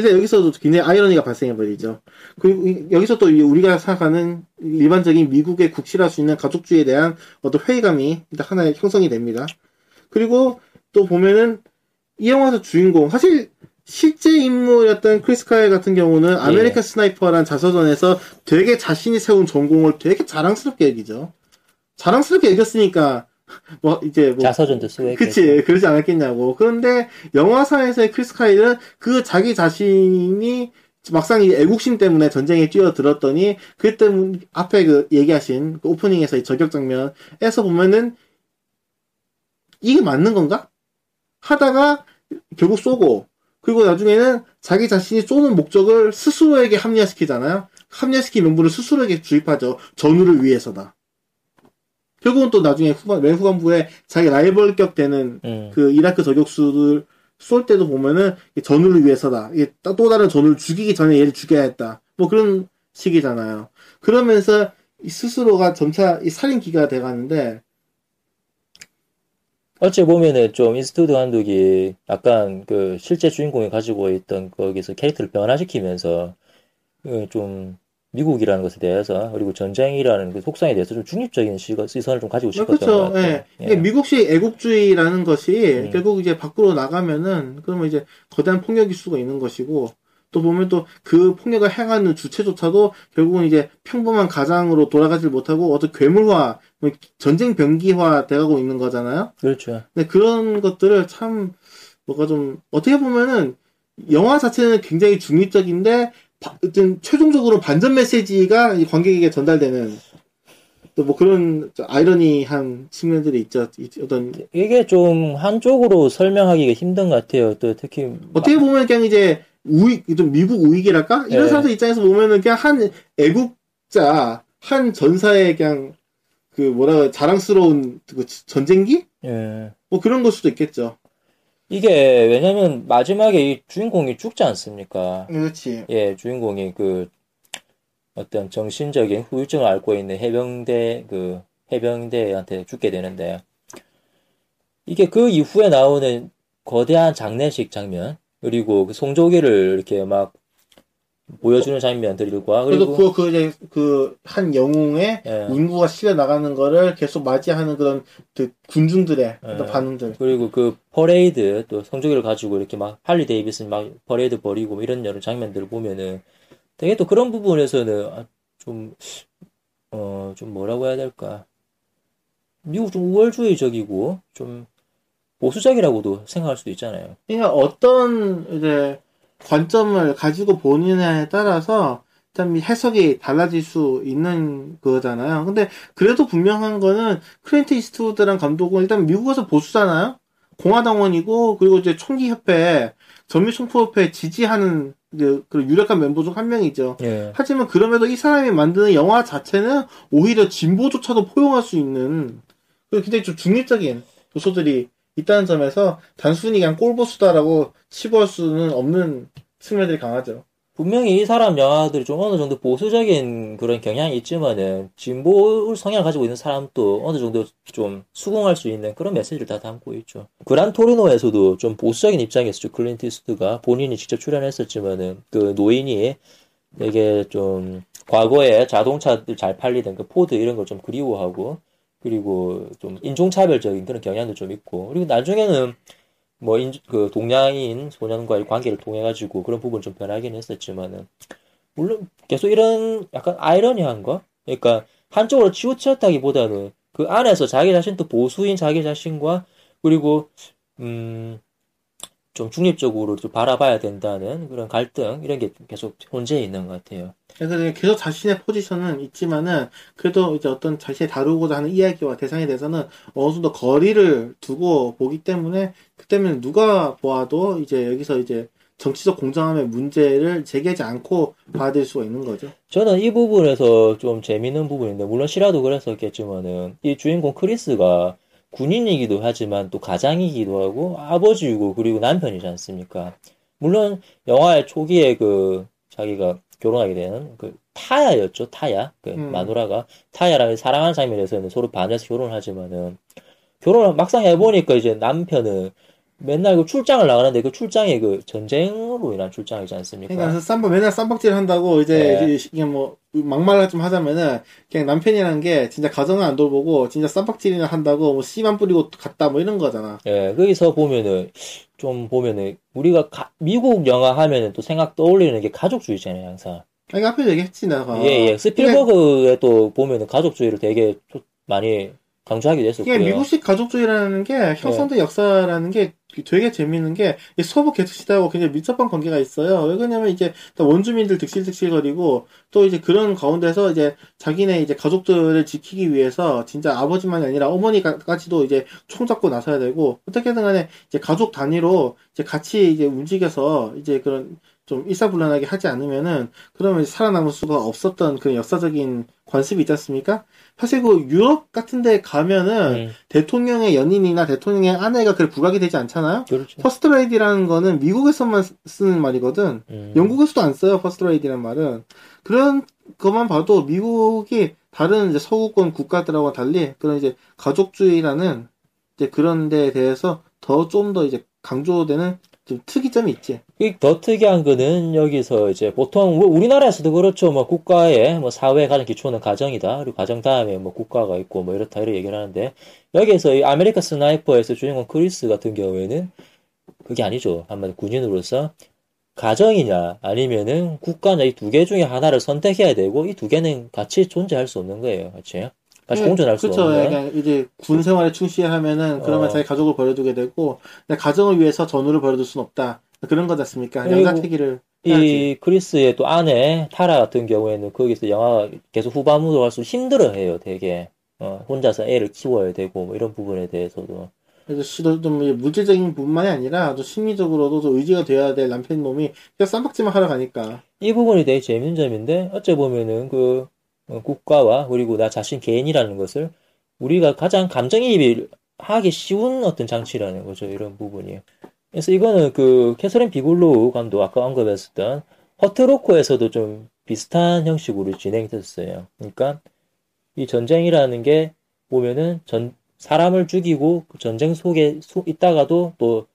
그래서 여기서도 굉장히 아이러니가 발생해 버리죠. 그리고 이- 여기서 또 이 우리가 생각하는 일반적인 미국의 국시라 할 수 있는 가족주의에 대한 어떤 회의감이 일단 하나의 형성이 됩니다. 그리고 또 보면은 이 영화에서 주인공 사실 실제 인물이었던 크리스 카일 같은 경우는 예. 아메리칸 스나이퍼란 자서전에서 되게 자신이 세운 전공을 되게 자랑스럽게 여기죠. 자랑스럽게 여겼으니까 [laughs] 뭐 이제 뭐 자서전도 쓰고. 그치 그러지 않았겠냐고. 그런데 영화사에서의 크리스 카일은 그 자기 자신이 막상 이 애국심 때문에 전쟁에 뛰어들었더니 그 때문 앞에 그 얘기하신 그 오프닝에서 이 저격 장면에서 보면은 이게 맞는 건가? 하다가 결국 쏘고 그리고 나중에는 자기 자신이 쏘는 목적을 스스로에게 합리화시키잖아요. 합리화시킨 명분을 스스로에게 주입하죠. 전우를 위해서다. 결국은 또 나중에 후반, 맨 후반부에 자기 라이벌격 되는 음. 그 이라크 저격수들 쏠 때도 보면은 전우를 위해서다. 또- 또 다른 전우를 죽이기 전에 얘를 죽여야 했다. 뭐 그런 식이잖아요. 그러면서 이 스스로가 점차 이 살인귀가 돼가는데 어찌 보면은 좀 이스트우드 감독이 약간 그 실제 주인공이 가지고 있던 거기서 캐릭터를 변화시키면서 그좀 미국이라는 것에 대해서 그리고 전쟁이라는 그 속성에 대해서 좀 중립적인 시선을 좀 가지고 싶었던 것 그렇죠. 같아요. 예. 예. 미국식 애국주의라는 것이 음. 결국 이제 밖으로 나가면은 그러면 이제 거대한 폭력일 수가 있는 것이고 또 보면 또 그 폭력을 행하는 주체조차도 결국은 이제 평범한 가장으로 돌아가질 못하고 어떤 괴물화, 뭐 전쟁 병기화 돼가고 있는 거잖아요. 그렇죠. 근데 그런 것들을 참 뭐가 좀 어떻게 보면은 영화 자체는 굉장히 중립적인데 바- 어떤 최종적으로 반전 메시지가 이 관객에게 전달되는 또 뭐 그런 좀 아이러니한 측면들이 있죠. 이- 어떤 이게 좀 한쪽으로 설명하기가 힘든 것 같아요. 또 특히 어떻게 보면 그냥 이제 우익 좀 미국 우익이랄까 이런 네. 사람들 입장에서 보면은 그냥 한 애국자 한 전사의 그냥 그 뭐라 자랑스러운 그 전쟁기 예. 뭐 그런 걸 수도 있겠죠. 이게 왜냐면 마지막에 이 주인공이 죽지 않습니까? 그렇지. 예, 주인공이 그 어떤 정신적인 후유증을 앓고 있는 해병대 그 해병대한테 죽게 되는데 이게 그 이후에 나오는 거대한 장례식 장면 그리고 그 성조기를 이렇게 막 보여주는 장면들과 그리고 그거 그 이제 그한 영웅의 예, 운구가 실려 나가는 거를 계속 맞이하는 그런 그 군중들의 예. 반응들. 그리고 그 퍼레이드 또 성조기를 가지고 이렇게 막 할리 데이비슨 막 퍼레이드 벌이고 뭐 이런 여러 장면들을 보면은 되게 또 그런 부분에서는 아, 좀, 어, 좀 뭐라고 해야 될까. 미국 좀 우월주의적이고 좀 보수적이라고도 생각할 수도 있잖아요. 그러니까 어떤 이제 관점을 가지고 보느냐에 따라서 일단 이 해석이 달라질 수 있는 거잖아요. 근데 그래도 분명한 거는 클린트 이스트우드란 감독은 일단 미국에서 보수잖아요. 공화당원이고 그리고 이제 총기협회 전미총포협회 지지하는 그 유력한 멤버 중 한 명이죠. 예. 하지만 그럼에도 이 사람이 만드는 영화 자체는 오히려 진보조차도 포용할 수 있는 그 굉장히 좀 중립적인 요소들이 있다는 점에서 단순히 그냥 꼴보수다라고 치부할 수는 없는 측면들이 강하죠. 분명히 이 사람 영화들이 좀 어느 정도 보수적인 그런 경향이 있지만은 진보 성향을 가지고 있는 사람도 어느 정도 좀 수긍할 수 있는 그런 메시지를 다 담고 있죠. 그란 토리노에서도 좀 보수적인 입장에서 클린트 이스트우드가 본인이 직접 출연했었지만은 그 노인이 되게 좀 과거에 자동차들 잘 팔리던 그 포드 이런 걸 좀 그리워하고 그리고 좀 인종차별적인 그런 경향도 좀 있고 그리고 나중에는 뭐, 인, 그, 동양인 소년과의 관계를 통해 가지고 그런 부분 좀 변하긴 했었지만은, 물론 계속 이런 약간 아이러니한 거? 그러니까, 한쪽으로 치우쳤다기보다는 그 안에서 자기 자신도 보수인 자기 자신과, 그리고, 음, 좀 중립적으로 좀 바라봐야 된다는 그런 갈등, 이런 게 계속 존재해 있는 것 같아요. 그래서 계속 자신의 포지션은 있지만은 그래도 이제 어떤 자신이 다루고자 하는 이야기와 대상에 대해서는 어느 정도 거리를 두고 보기 때문에 그 때문에 누가 보아도 이제 여기서 이제 정치적 공정함의 문제를 제기하지 않고 받아들일 수가 있는 거죠. 저는 이 부분에서 좀 재밌는 부분인데, 물론 시라도 그랬었겠지만은, 이 주인공 크리스가 군인이기도 하지만 또 가장이기도 하고, 아버지이고, 그리고 남편이지 않습니까? 물론, 영화의 초기에 그, 자기가 결혼하게 되는 그, 타야였죠, 타야. 그, 음. 마누라가. 타야라는 사랑하는 장면에서는 서로 반해서 결혼을 하지만은, 결혼을 막상 해보니까 이제 남편은 맨날 그 출장을 나가는데 그 출장이 그 전쟁으로 인한 출장이지 않습니까? 그러니까 쌈박 맨날 쌈박질 한다고 이제, 네. 이게 뭐 막말을 좀 하자면은 그냥 남편이라는 게 진짜 가정을 안 돌보고 진짜 쌈박질이나 한다고 뭐 씨만 뿌리고 갔다 뭐 이런 거잖아. 예, 거기서 보면은 좀 보면은 우리가 가- 미국 영화 하면은 또 생각 떠올리는 게 가족주의잖아요, 항상. 아니 앞에 얘기했지 내가. 예, 예. 스필버그에 또 보면은 가족주의를 되게 조- 많이 강조하기도 했었고요. 이게 미국식 가족주의라는 게 형성된 역사라는 게 되게 재밌는 게이 서부 개척 시대하고 굉장히 밀접한 관계가 있어요. 왜 그러냐면 이제 다 원주민들 득실득실거리고 또 이제 그런 가운데서 이제 자기네 이제 가족들을 지키기 위해서 진짜 아버지만이 아니라 어머니까지도 이제 총 잡고 나서야 되고 어떻게든 간에 이제 가족 단위로 이제 같이 이제 움직여서 이제 그런 좀 일사불란하게 하지 않으면은 그러면 살아남을 수가 없었던 그런 역사적인 관습이 있지 않습니까? 사실 그 유럽 같은 데 가면은 음, 대통령의 연인이나 대통령의 아내가 그렇게 부각이 되지 않잖아요? 그렇죠. 퍼스트 레이디라는 거는 미국에서만 쓰- 쓰는 말이거든. 음, 영국에서도 안 써요, 퍼스트 레이디라는 말은. 그런 것만 봐도 미국이 다른 이제 서구권 국가들하고 달리 그런 이제 가족주의라는 이제 그런 데에 대해서 더 좀더 이제 강조되는 좀 특이점이 있지. 이더 특이한 거는 여기서 이제 보통 뭐 우리나라에서도 그렇죠. 뭐 국가의 뭐 사회의 가장 기초는 가정이다. 그리고 가정 다음에 뭐 국가가 있고 뭐 이렇다 이렇게 얘기를 하는데 여기에서 이 아메리카 스나이퍼에서 주인공 크리스 같은 경우에는 그게 아니죠. 한마디 군인으로서 가정이냐 아니면은 국가냐 이 두 개 중에 하나를 선택해야 되고 이 두 개는 같이 존재할 수 없는 거예요. 같 이 같이 공존할 수 그렇죠. 없는. 그러니까 이제 군 생활에 충실하면은 그러면 어. 자기 가족을 버려두게 되고 근데 가정을 위해서 전우를 버려둘 순 없다. 그런 거지 않습니까? 해야지. 이 크리스의 또 아내 타라 같은 경우에는 거기서 영화 계속 후반부로 갈수록 힘들어해요. 되게 어, 혼자서 애를 키워야 되고 뭐 이런 부분에 대해서도 그래서 시도 좀 물질적인 부분만이 아니라 또 심리적으로도 좀 의지가 돼야 될 남편 놈이 그냥 쌈박질만 하러 가니까. 이 부분이 되게 재밌는 점인데 어째 보면은 그 어, 국가와 그리고 나 자신 개인이라는 것을 우리가 가장 감정이입을 하기 쉬운 어떤 장치라는 거죠. 이런 부분이. 그래서 이거는 그 캐서린 비글로우 감독 아까 언급했었던 허트 로커에서도 좀 비슷한 형식으로 진행이 됐어요. 그러니까 이 전쟁이라는 게 보면은 전 사람을 죽이고 그 전쟁 속에 소- 있다가도 또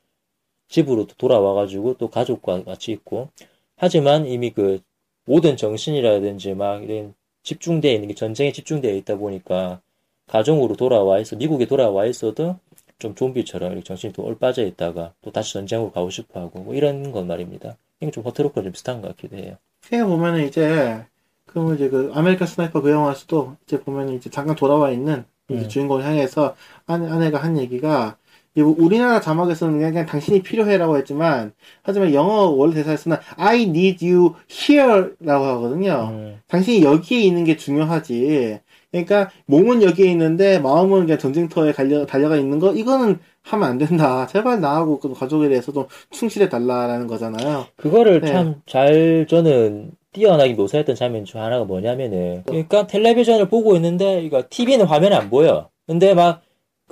집으로 또 돌아와가지고 또 가족과 같이 있고 하지만 이미 그 모든 정신이라든지 막 이런 집중되어 있는 게 전쟁에 집중되어 있다 보니까 가정으로 돌아와 있어 미국에 돌아와 있어도 좀 좀비처럼 이렇게 정신이 또 얼빠져 있다가 또 다시 전쟁으로 가고 싶어 하고 뭐 이런 건 말입니다. 이게 좀 허트 로커랑 좀 비슷한 것 같기도 해요. 그냥 보면은 이제 그러면 이제 그 아메리칸 스나이퍼 그 영화에서도 이제 보면은 이제 잠깐 돌아와 있는 이제 음. 주인공을 향해서 아내, 아내가 한 얘기가 우리나라 자막에서는 그냥, 그냥 당신이 필요해라고 했지만 하지만 영어 원래 대사에서는 I need you here라고 하거든요. 음, 당신이 여기에 있는 게 중요하지. 그러니까 몸은 여기에 있는데 마음은 그냥 전쟁터에 달려, 달려가 있는 거 이거는 하면 안 된다. 제발 나하고 그 가족에 대해서 좀 충실해 달라라는 거잖아요. 그거를 네. 참잘 저는 뛰어나게 묘사했던 장면 중 하나가 뭐냐면은 그러니까 텔레비전을 보고 있는데 이거 TV는 화면에 안 보여. 근데 막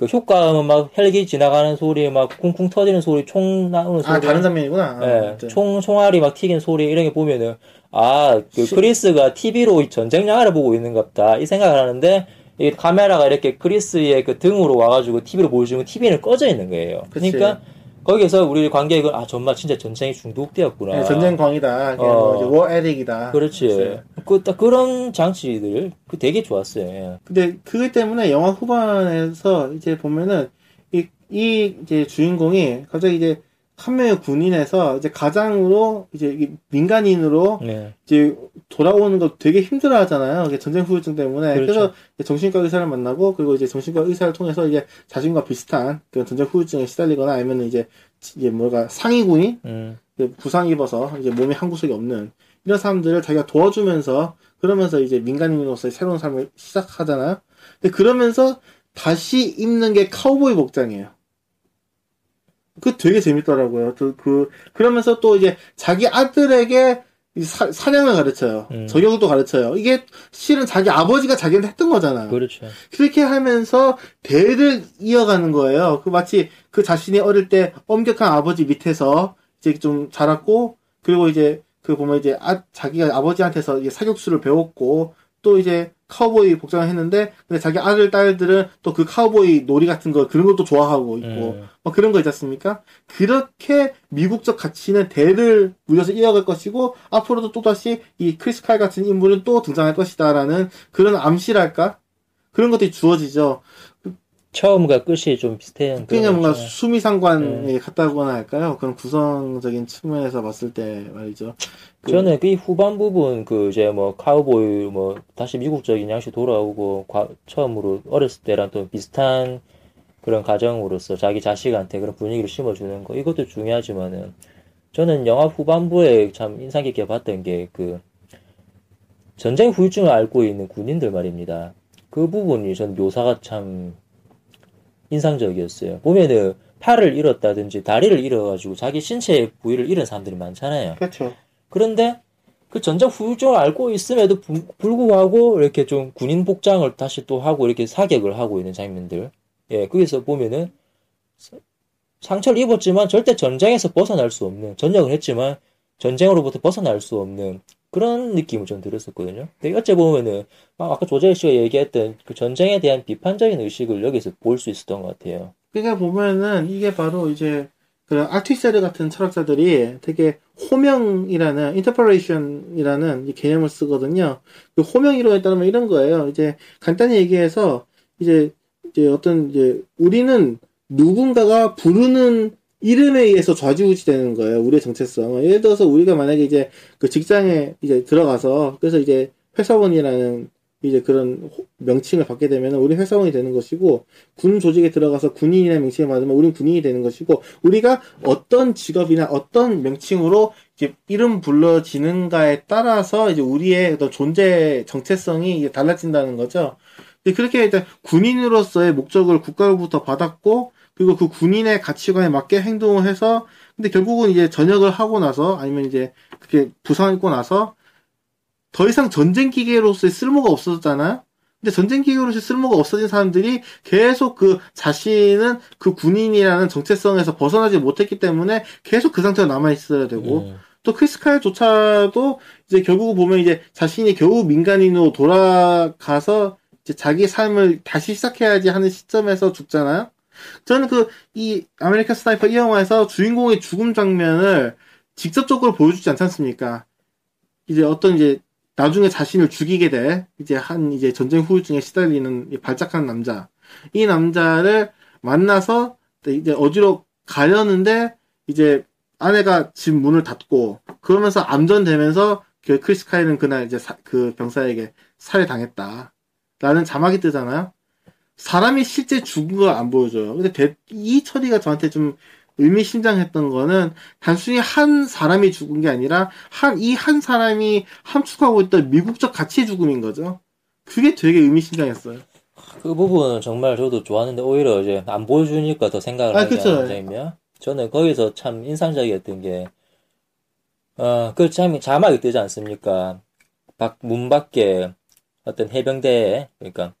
그 효과음은 막 헬기 지나가는 소리, 막 쿵쿵 터지는 소리, 총 나오는 소리. 아 다른 장면이구나. 아, 예, 아무튼. 총, 총알이 막 튀기는 소리, 이런 게 보면은, 아, 그 시- 크리스가 TV로 전쟁 영화를 보고 있는갑다. 이 생각을 하는데, 이게 카메라가 이렇게 크리스의 그 등으로 와가지고 TV를 보여주면 TV는 꺼져 있는 거예요. 그치. 그러니까, 거기서 우리 관객은, 아, 정말 진짜 전쟁에 중독되었구나. 네, 전쟁광이다. 어. 뭐워 에릭이다. 그렇지. 그랬어요. 그, 딱 그런 장치들, 그 되게 좋았어요. 예. 근데 그것 때문에 영화 후반에서 이제 보면은 이, 이 이제 주인공이 갑자기 이제 한 명의 군인에서 이제 가장으로 이제 이 민간인으로 네. 이제 돌아오는 거 되게 힘들어 하잖아요. 전쟁 후유증 때문에. 그렇죠. 그래서 정신과 의사를 만나고 그리고 이제 정신과 의사를 통해서 이제 자신과 비슷한 그런 전쟁 후유증에 시달리거나 아니면 이제 이제 뭐가 상위 군인 음, 부상 입어서 이제 몸에 한 구석이 없는 이런 사람들을 자기가 도와주면서 그러면서 이제 민간인으로서의 새로운 삶을 시작하잖아요. 근데 그러면서 다시 입는 게 카우보이 복장이에요. 그 되게 재밌더라고요. 그, 그 그러면서 또 이제 자기 아들에게 이 사, 사냥을 가르쳐요. 음. 저격도 가르쳐요. 이게 실은 자기 아버지가 자기한테 했던 거잖아요. 그렇죠. 그렇게 하면서 대를 이어가는 거예요. 그 마치 그 자신이 어릴 때 엄격한 아버지 밑에서 이제 좀 자랐고 그리고 이제 그 보면 이제 아, 자기가 아버지한테서 이제 사격수를 배웠고 또 이제 카우보이 복장을 했는데 근데 자기 아들 딸들은 또 그 카우보이 놀이 같은 거 그런 것도 좋아하고 있고 음. 뭐 그런 거 있지 않습니까? 그렇게 미국적 가치는 대를 물려서 이어갈 것이고 앞으로도 또다시 이 크리스 칼 같은 인물은 또 등장할 것이다라는 그런 암시랄까? 그런 것들이 주어지죠. 처음과 끝이 좀 비슷한 그냥 뭔가 거죠. 수미상관이 같다고나 할까요? 그런 구성적인 측면에서 봤을 때 말이죠. 그- 저는 그 후반 부분 그 이제 뭐 카우보이 뭐 다시 미국적인 양식 돌아오고 과- 처음으로 어렸을 때랑 또 비슷한 그런 가정으로서 자기 자식한테 그런 분위기를 심어주는 거 이것도 중요하지만은 저는 영화 후반부에 참 인상 깊게 봤던 게 그 전쟁 후유증을 앓고 있는 군인들 말입니다. 그 부분이 전 묘사가 참 인상적이었어요. 보면은 팔을 잃었다든지 다리를 잃어가지고 자기 신체 부위를 잃은 사람들이 많잖아요. 그렇죠. 그런데 그 전쟁 후유증을 앓고 있음에도 부- 불구하고 이렇게 좀 군인 복장을 다시 또 하고 이렇게 사격을 하고 있는 장면들. 예, 거기서 보면은 사- 상처를 입었지만 절대 전쟁에서 벗어날 수 없는, 전역을 했지만 전쟁으로부터 벗어날 수 없는 그런 느낌을 좀 들었었거든요. 근데 어째 보면은 막 아까 조재일 씨가 얘기했던 그 전쟁에 대한 비판적인 의식을 여기서 볼 수 있었던 것 같아요. 그러니까 보면은 이게 바로 이제 그런 알티세르 같은 철학자들이 되게 호명이라는 인터퍼레이션이라는 이 개념을 쓰거든요. 그 호명 이론에 따르면 이런 거예요. 이제 간단히 얘기해서 이제 이제 어떤 이제 우리는 누군가가 부르는 이름에 의해서 좌지우지 되는 거예요. 우리의 정체성. 예를 들어서 우리가 만약에 이제 그 직장에 이제 들어가서 그래서 이제 회사원이라는 이제 그런 호- 명칭을 받게 되면 우리 회사원이 되는 것이고 군 조직에 들어가서 군인이라는 명칭을 받으면 우리는 군인이 되는 것이고 우리가 어떤 직업이나 어떤 명칭으로 이제 이름 불러지는가에 따라서 이제 우리의 어떤 존재 정체성이 이제 달라진다는 거죠. 그렇게 일단 군인으로서의 목적을 국가로부터 받았고 그리고 그 군인의 가치관에 맞게 행동을 해서 근데 결국은 이제 전역을 하고 나서 아니면 이제 그렇게 부상을 입고 나서 더 이상 전쟁 기계로서의 쓸모가 없어졌잖아요. 근데 전쟁 기계로서의 쓸모가 없어진 사람들이 계속 그 자신은 그 군인이라는 정체성에서 벗어나지 못했기 때문에 계속 그 상태로 남아 있어야 되고 음, 또 크리스칼조차도 이제 결국 보면 이제 자신이 겨우 민간인으로 돌아가서 이제 자기 삶을 다시 시작해야지 하는 시점에서 죽잖아요. 저는 그 이 아메리칸 스나이퍼 이 영화에서 주인공의 죽음 장면을 직접적으로 보여주지 않지 않습니까? 이제 어떤 이제 나중에 자신을 죽이게 돼 이제 한 이제 전쟁 후유증에 시달리는 이 발작한 남자 이 남자를 만나서 이제 어디로 가려는데 이제 아내가 집 문을 닫고 그러면서 암전되면서 그 크리스 카일은 그날 이제 사- 그 병사에게 살해당했다. 라는 자막이 뜨잖아요. 사람이 실제 죽은 걸 안 보여줘요. 근데 대- 이 처리가 저한테 좀 의미심장했던 거는 단순히 한 사람이 죽은 게 아니라 한 이 한 사람이 함축하고 있던 미국적 가치의 죽음인 거죠. 그게 되게 의미심장했어요. 그 부분은 정말 저도 좋았는데 오히려 이제 안 보여주니까 더 생각을 아, 하게. 하는 장면. 저는 거기서 참 인상적이었던 게, 어, 그 참, 자막이 뜨지 않습니까? 밖, 문 밖에 어떤 해병대, 그러니까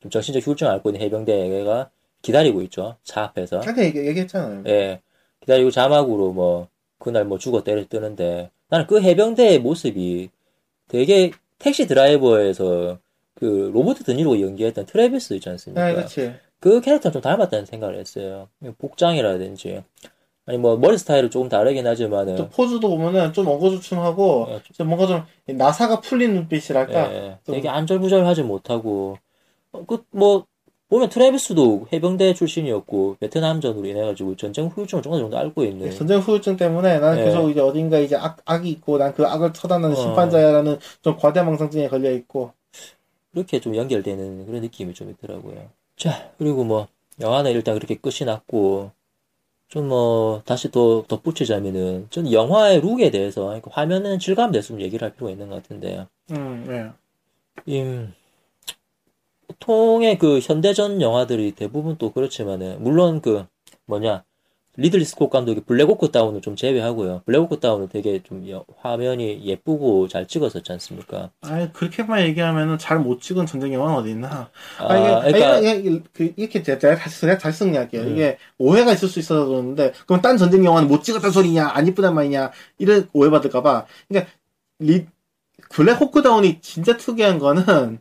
좀 정신적 휴증을 앓고 있는 해병대가 기다리고 있죠. 차 앞에서. 아까 얘기, 얘기했잖아요. 예. 기다리고 자막으로 뭐, 그날 뭐 죽었다 이래 뜨는데, 나는 그 해병대의 모습이 되게 택시 드라이버에서 그 로버트 드니로 연기했던 트래비스 있지 않습니까? 아, 그렇지. 그 캐릭터랑 좀 닮았다는 생각을 했어요. 복장이라든지. 아니, 뭐, 머리 스타일은 조금 다르긴 하지만은. 또 포즈도 보면은 좀 엉거주춤하고 예, 좀 뭔가 좀 나사가 풀린 눈빛이랄까. 예, 좀- 되게 안절부절하지 못하고. 어, 그, 뭐, 보면 트래비스도 해병대 출신이었고, 베트남전으로 인해 가지고 전쟁 후유증을 조금 정도 앓고 있는. 전쟁 후유증 때문에 나는 네. 계속 이제 어딘가 이제 악, 악이 있고 난 그 악을 처단하는 어. 심판자야라는 좀 과대망상증에 걸려 있고 그렇게 좀 연결되는 그런 느낌이 좀 있더라고요. 자, 그리고 뭐, 영화는 일단 그렇게 끝이 났고, 좀 뭐, 다시 또 덧붙이자면은, 전 영화의 룩에 대해서, 그러니까 화면은 질감에 대해서 좀 얘기를 할 필요가 있는 것 같은데, 음, 네. 임, 보통의 그 현대전 영화들이 대부분 또 그렇지만은, 물론 그, 뭐냐, 리들리 스콧 감독이 블랙호크 다운을 좀 제외하고요. 블랙호크 다운은 되게 좀 여- 화면이 예쁘고 잘 찍었었지 않습니까? 아 그렇게만 얘기하면은 잘 못 찍은 전쟁 영화는 어디 있나? 아, 아, 이게, 그러니까, 아니, 이게, 그, 이렇게 제가 다시, 제가 다시 정리할게요. 음. 이게 오해가 있을 수 있어서 그러는데, 그럼 딴 전쟁 영화는 못 찍었단 소리냐, 안 이쁘단 말이냐, 이런 오해 받을까봐. 그러니까, 리, 블랙 호크 다운이 진짜 특이한 거는,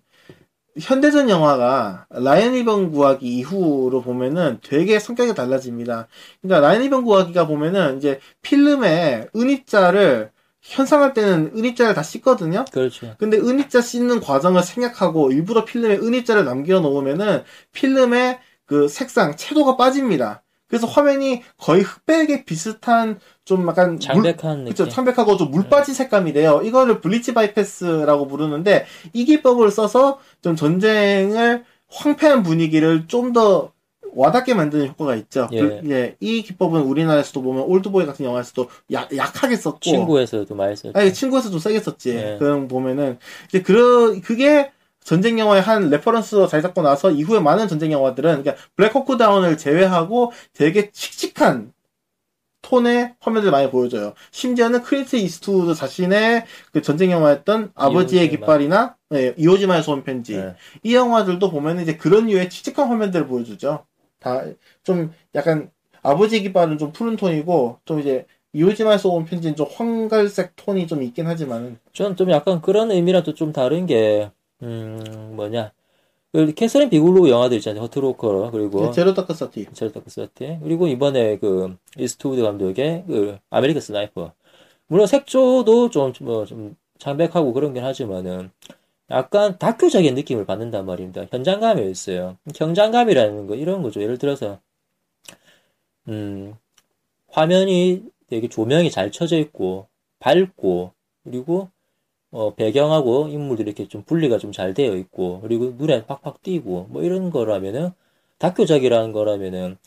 현대전 영화가 라이언 일병 구하기 이후로 보면은 되게 성격이 달라집니다. 그러니까 라이언 일병 구하기가 보면은 이제 필름에 은입자를 현상할 때는 은입자를 다 씻거든요. 그렇죠. 근데 은입자 씻는 과정을 생략하고 일부러 필름에 은입자를 남겨 놓으면은 필름의 그 색상, 채도가 빠집니다. 그래서 화면이 거의 흑백에 비슷한 좀 약간 느낌. 그쵸, 창백하고 좀 물빠진 색감이 돼요. 이거를 bleach bypass라고 부르는데 이 기법을 써서 좀 전쟁을 황폐한 분위기를 좀 더 와닿게 만드는 효과가 있죠. 예. 그- 예, 이 기법은 우리나라에서도 보면 올드보이 같은 영화에서도 약, 약하게 썼고 친구에서도 많이 썼죠. 아니 친구에서 좀 세게 썼지. 예. 그럼 보면은 이제 그런 그게 전쟁 영화의 한 reference로 자리 잡고 나서 이후에 많은 전쟁 영화들은 그러니까 블랙호크 다운을 제외하고 되게 칙칙한 톤의 화면들 많이 보여줘요. 심지어는 클린트 이스트우드 자신의 그 전쟁 영화였던 아버지의. 깃발이나 예, 이오지마에서 온 편지 예. 이 영화들도 보면은 이제 그런 류의 칙칙한 화면들을 보여주죠. 다 좀 약간 아버지 깃발은 좀 푸른 톤이고 좀 이제 이오지마에서 온 편지는 좀 황갈색 톤이 좀 있긴 하지만은 저는 좀 약간 그런 의미랑 또 좀 다른 게, 음, 뭐냐. 그 캐서린 비글로우 영화들 있잖아요. 허트로커, 그리고 제로 다크 서티 제로 다크 서티. 그리고 이번에 그, 이스트우드 감독의 그, 아메리칸 스나이퍼. 물론 색조도 좀, 뭐, 좀 창백하고 그런 긴 하지만은, 약간 다큐적인 느낌을 받는단 말입니다. 현장감이 있어요. 현장감이라는 거, 이런 거죠. 예를 들어서, 음, 화면이 되게 조명이 잘 쳐져 있고, 밝고, 그리고, 어, 배경하고 인물들이 이렇게 좀 분리가 좀 잘 되어 있고, 그리고 눈에 팍팍 띄고, 뭐 이런 거라면은, 다큐적이라는 거라면은,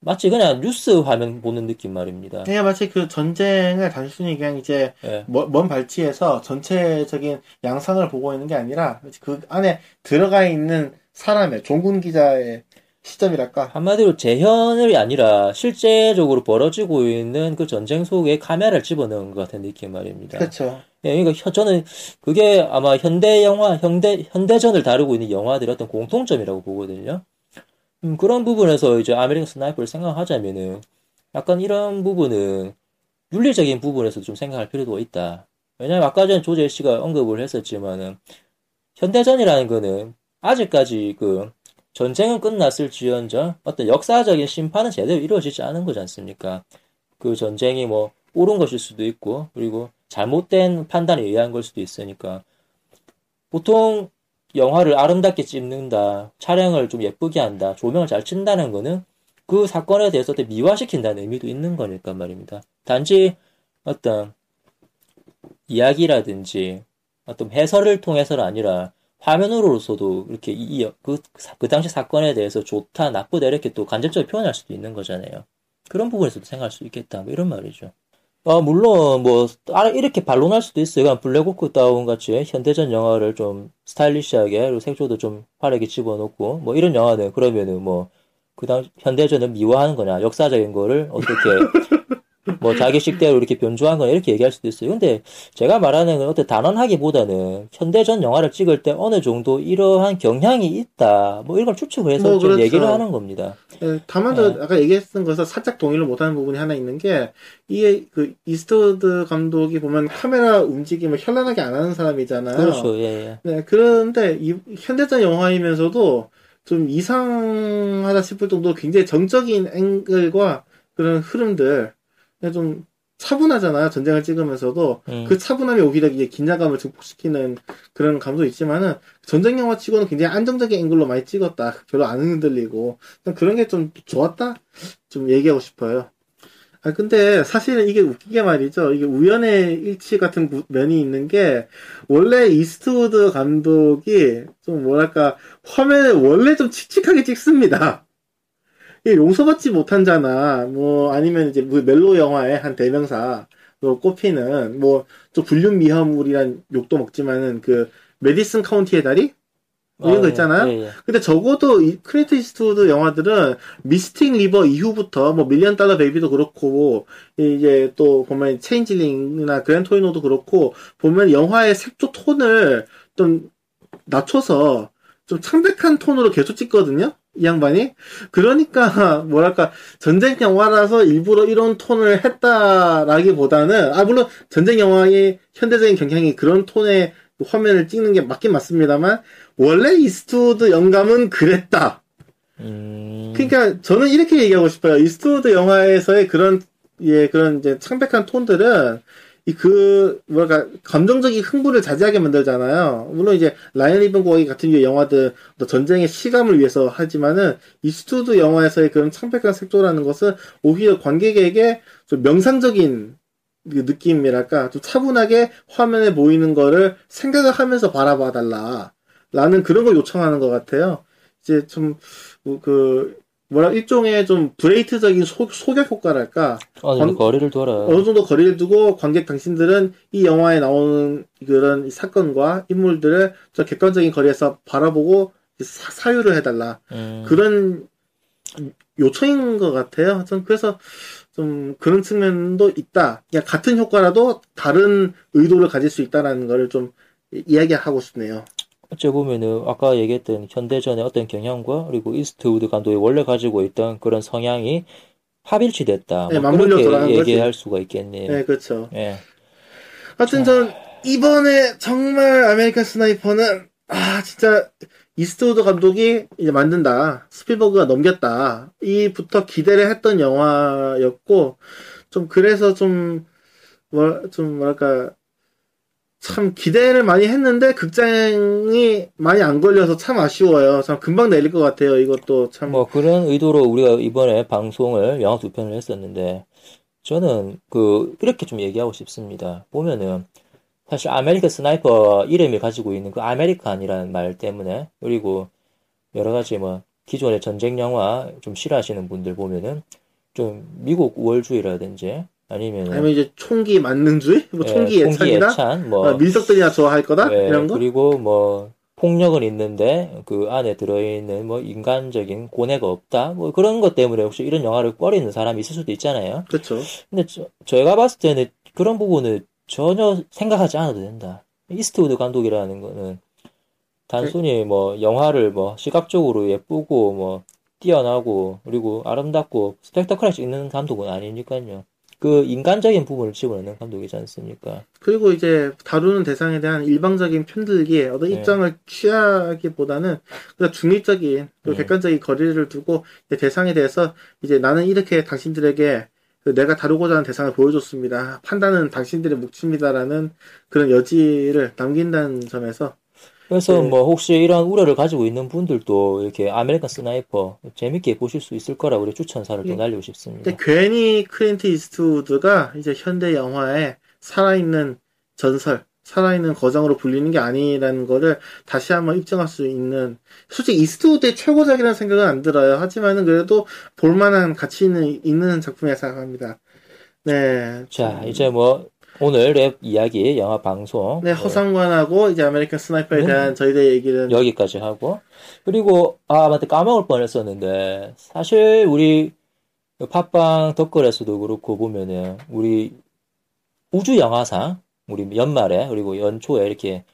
마치 그냥 뉴스 화면 보는 느낌 말입니다. 그냥 마치 그 전쟁을 단순히 그냥 이제 예. 먼, 먼 발치에서 전체적인 양상을 보고 있는 게 아니라 그 안에 들어가 있는 사람의 종군 기자의 시점이랄까 한마디로 재현이 아니라 실제적으로 벌어지고 있는 그 전쟁 속에 카메라를 집어넣은 것 같은 느낌 말입니다. 그렇죠. 예, 그러니까 혀- 저는 그게 아마 현대 영화, 현대, 현대전을 다루고 있는 영화들의 어떤 공통점이라고 보거든요. 음, 그런 부분에서 이제 아메리칸 스나이퍼를 생각하자면은 약간 이런 부분은 윤리적인 부분에서 좀 생각할 필요가 있다. 왜냐면 아까 전에 조재 씨가 언급을 했었지만은 현대전이라는 거는 아직까지 그 전쟁은 끝났을지언정 어떤 역사적인 심판은 제대로 이루어지지 않은 거지 않습니까? 그 전쟁이 뭐 옳은 것일 수도 있고 그리고 잘못된 판단에 의한 걸 수도 있으니까 보통 영화를 아름답게 찍는다, 촬영을 좀 예쁘게 한다, 조명을 잘 친다는 거는 그 사건에 대해서 미화시킨다는 의미도 있는 거니까 말입니다. 단지 어떤 이야기라든지 어떤 해설을 통해서는 아니라 화면으로서도 이렇게 이, 이- 그, 그 당시 사건에 대해서 좋다, 나쁘다 이렇게 또 간접적으로 표현할 수도 있는 거잖아요. 그런 부분에서도 생각할 수 있겠다, 뭐 이런 말이죠. 어, 물론, 뭐, 이렇게 반론할 수도 있어요. 그냥 블랙호크 다운 같이 현대전 영화를 좀 스타일리시하게, 그리고 색조도 좀 화려하게 집어넣고, 뭐, 이런 영화는 그러면은 뭐, 그 당, 현대전을 미화하는 거냐, 역사적인 거를 어떻게, [laughs] 뭐, 자기 식대로 이렇게 변주한 거냐, 이렇게 얘기할 수도 있어요. 근데 제가 말하는 건 어떤 단언하기보다는 현대전 영화를 찍을 때 어느 정도 이러한 경향이 있다, 뭐, 이런 걸 추측을 해서 뭐, 좀 그렇죠. 얘기를 하는 겁니다. 예, 다만 저 네. 아까 얘기했던 것에서 살짝 동의를 못하는 부분이 하나 있는 게 이게 그 이스트우드 감독이 보면 카메라 움직임을 현란하게 안 하는 사람이잖아요. 그렇죠, 예, 예. 네, 그런데 이 현대전 영화이면서도 좀 이상하다 싶을 정도로 굉장히 정적인 앵글과 그런 흐름들 좀 차분하잖아요. 전쟁을 찍으면서도 음. 그 차분함이 오히려 이제 긴장감을 증폭시키는 그런 감도 있지만은 전쟁 영화 치고는 굉장히 안정적인 앵글로 많이 찍었다. 별로 안 흔들리고 그런 게 좀 좋았다. 좀 얘기하고 싶어요. 아 근데 사실은 이게 웃기게 말이죠. 이게 우연의 일치 같은 구- 면이 있는 게 원래 이스트우드 감독이 좀 뭐랄까 화면을 원래 좀 칙칙하게 찍습니다. 용서받지 못한 자나. 뭐 아니면 이제 뭐 멜로 영화의 한 대명사로 꼽히는 뭐 좀 불륜 미화물이란 욕도 먹지만은 그 매디슨 카운티의 다리 뭐 이런 거 아, 있잖아요. 예, 예. 근데 적어도 이 클린트 이스트우드 영화들은 미스틱 리버 이후부터 뭐 밀리언 달러 베이비도 그렇고 이제 또 보면 체인지링이나 그랜 토리노도 그렇고 보면 영화의 색조 톤을 좀 낮춰서 좀 창백한 톤으로 계속 찍거든요. 이 양반이 그러니까 [laughs] 뭐랄까 전쟁 영화라서 일부러 이런 톤을 했다라기보다는 아 물론 전쟁 영화의 현대적인 경향이 그런 톤의 화면을 찍는 게 맞긴 맞습니다만 원래 이스트우드 영감은 그랬다. 음, 그러니까 저는 이렇게 얘기하고 싶어요. 이스트우드 영화에서의 그런 예 그런 이제 창백한 톤들은 이 그 뭐랄까 감정적인 흥분을 자제하게 만들잖아요. 물론 이제 라이언 일병 구하기 같은 영화들 전쟁의 실감을 위해서 하지만은 이스트우드 영화에서의 그런 창백한 색조라는 것은 오히려 관객에게 좀 명상적인 그 느낌이랄까 좀 차분하게 화면에 보이는 거를 생각을 하면서 바라봐 달라 라는 그런 걸 요청하는 것 같아요. 이제 좀 그 뭐라 일종의 좀 브레이트적인 소, 소격 효과랄까 어느 정도 관- 거리를 둬라. 어느 정도 거리를 두고 관객 당신들은 이 영화에 나오는 그런 이 사건과 인물들을 저 객관적인 거리에서 바라보고 사, 사유를 해달라 음, 그런 요청인 것 같아요. 전 그래서 좀 그런 측면도 있다. 그냥 같은 효과라도 다른 의도를 가질 수 있다라는 거를 좀 이- 이야기하고 싶네요. 어째 보면은 아까 얘기했던 현대전의 어떤 경향과 그리고 이스트우드 감독이 원래 가지고 있던 그런 성향이 합일치됐다. 네, 뭐 맞물려 그렇게 돌아간 거지. 얘기할 수가 있겠네요. 네, 그렇죠. 예. 하여튼 전 이번에 정말 아메리칸 스나이퍼는 아 진짜 이스트우드 감독이 이제 만든다 스필버그가 넘겼다 이부터 기대를 했던 영화였고 좀 그래서 좀 뭐 좀 뭐랄까 참 기대를 많이 했는데 극장이 많이 안 걸려서 참 아쉬워요. 참 금방 내릴 것 같아요. 이것도 참 뭐 그런 의도로 우리가 이번에 방송을 영화 두 편을 했었는데 저는 그 이렇게 좀 얘기하고 싶습니다. 보면은 사실 아메리칸 스나이퍼 이름이 가지고 있는 그 American이라는 말 때문에 그리고 여러 가지 뭐 기존의 전쟁 영화 좀 싫어하시는 분들 보면은 좀 미국 우월주의라든지 아니면은 아니면 이제 총기 만능주의, 뭐 예, 총기 예찬이나 예찬 뭐 아, 밀덕들이나 좋아할 거다 예, 이런 거. 그리고 뭐 폭력은 있는데 그 안에 들어있는 뭐 인간적인 고뇌가 없다 뭐 그런 것 때문에 혹시 이런 영화를 꺼리는 사람이 있을 수도 있잖아요. 그렇죠. 근데 저, 제가 봤을 때는 그런 부분을 전혀 생각하지 않아도 된다. 이스트우드 감독이라는 거는 단순히 뭐 영화를 뭐 시각적으로 예쁘고 뭐 뛰어나고 그리고 아름답고 스펙타클하게 찍는 감독은 아니니까요. 그 인간적인 부분을 집어넣는 감독이지 않습니까? 그리고 이제 다루는 대상에 대한 일방적인 편들기에 어떤 네. 입장을 취하기보다는 그냥 중립적인 또 음. 객관적인 거리를 두고 대상에 대해서 이제 나는 이렇게 당신들에게 그 내가 다루고자 하는 대상을 보여줬습니다. 판단은 당신들의 몫입니다라는 그런 여지를 남긴다는 점에서 그래서 네. 뭐 혹시 이런 우려를 가지고 있는 분들도 이렇게 아메리칸 스나이퍼 재밌게 보실 수 있을 거라고 우리 추천사를 또 예. 날리고 싶습니다. 근데 괜히 클린트 이스트우드가 이제 현대 영화의 살아있는 전설, 살아있는 거장으로 불리는 게 아니라는 거를 다시 한번 입증할 수 있는 솔직히 이스트우드의 최고작이라는 생각은 안 들어요. 하지만은 그래도 볼만한 가치 있는, 있는 작품이라 생각합니다. 네. 자, 이제 뭐 오늘 랩 이야기 영화 방송 네, 뭐 허삼관하고 이제 아메리칸 스나이퍼에 음. 대한 저희들의 얘기는 여기까지 하고 그리고 아 맞다 까먹을 뻔했었는데 사실 우리 팟빵 댓글에서도 그렇고 보면은 우리 우주 영화상 우리 연말에 그리고 연초에 이렇게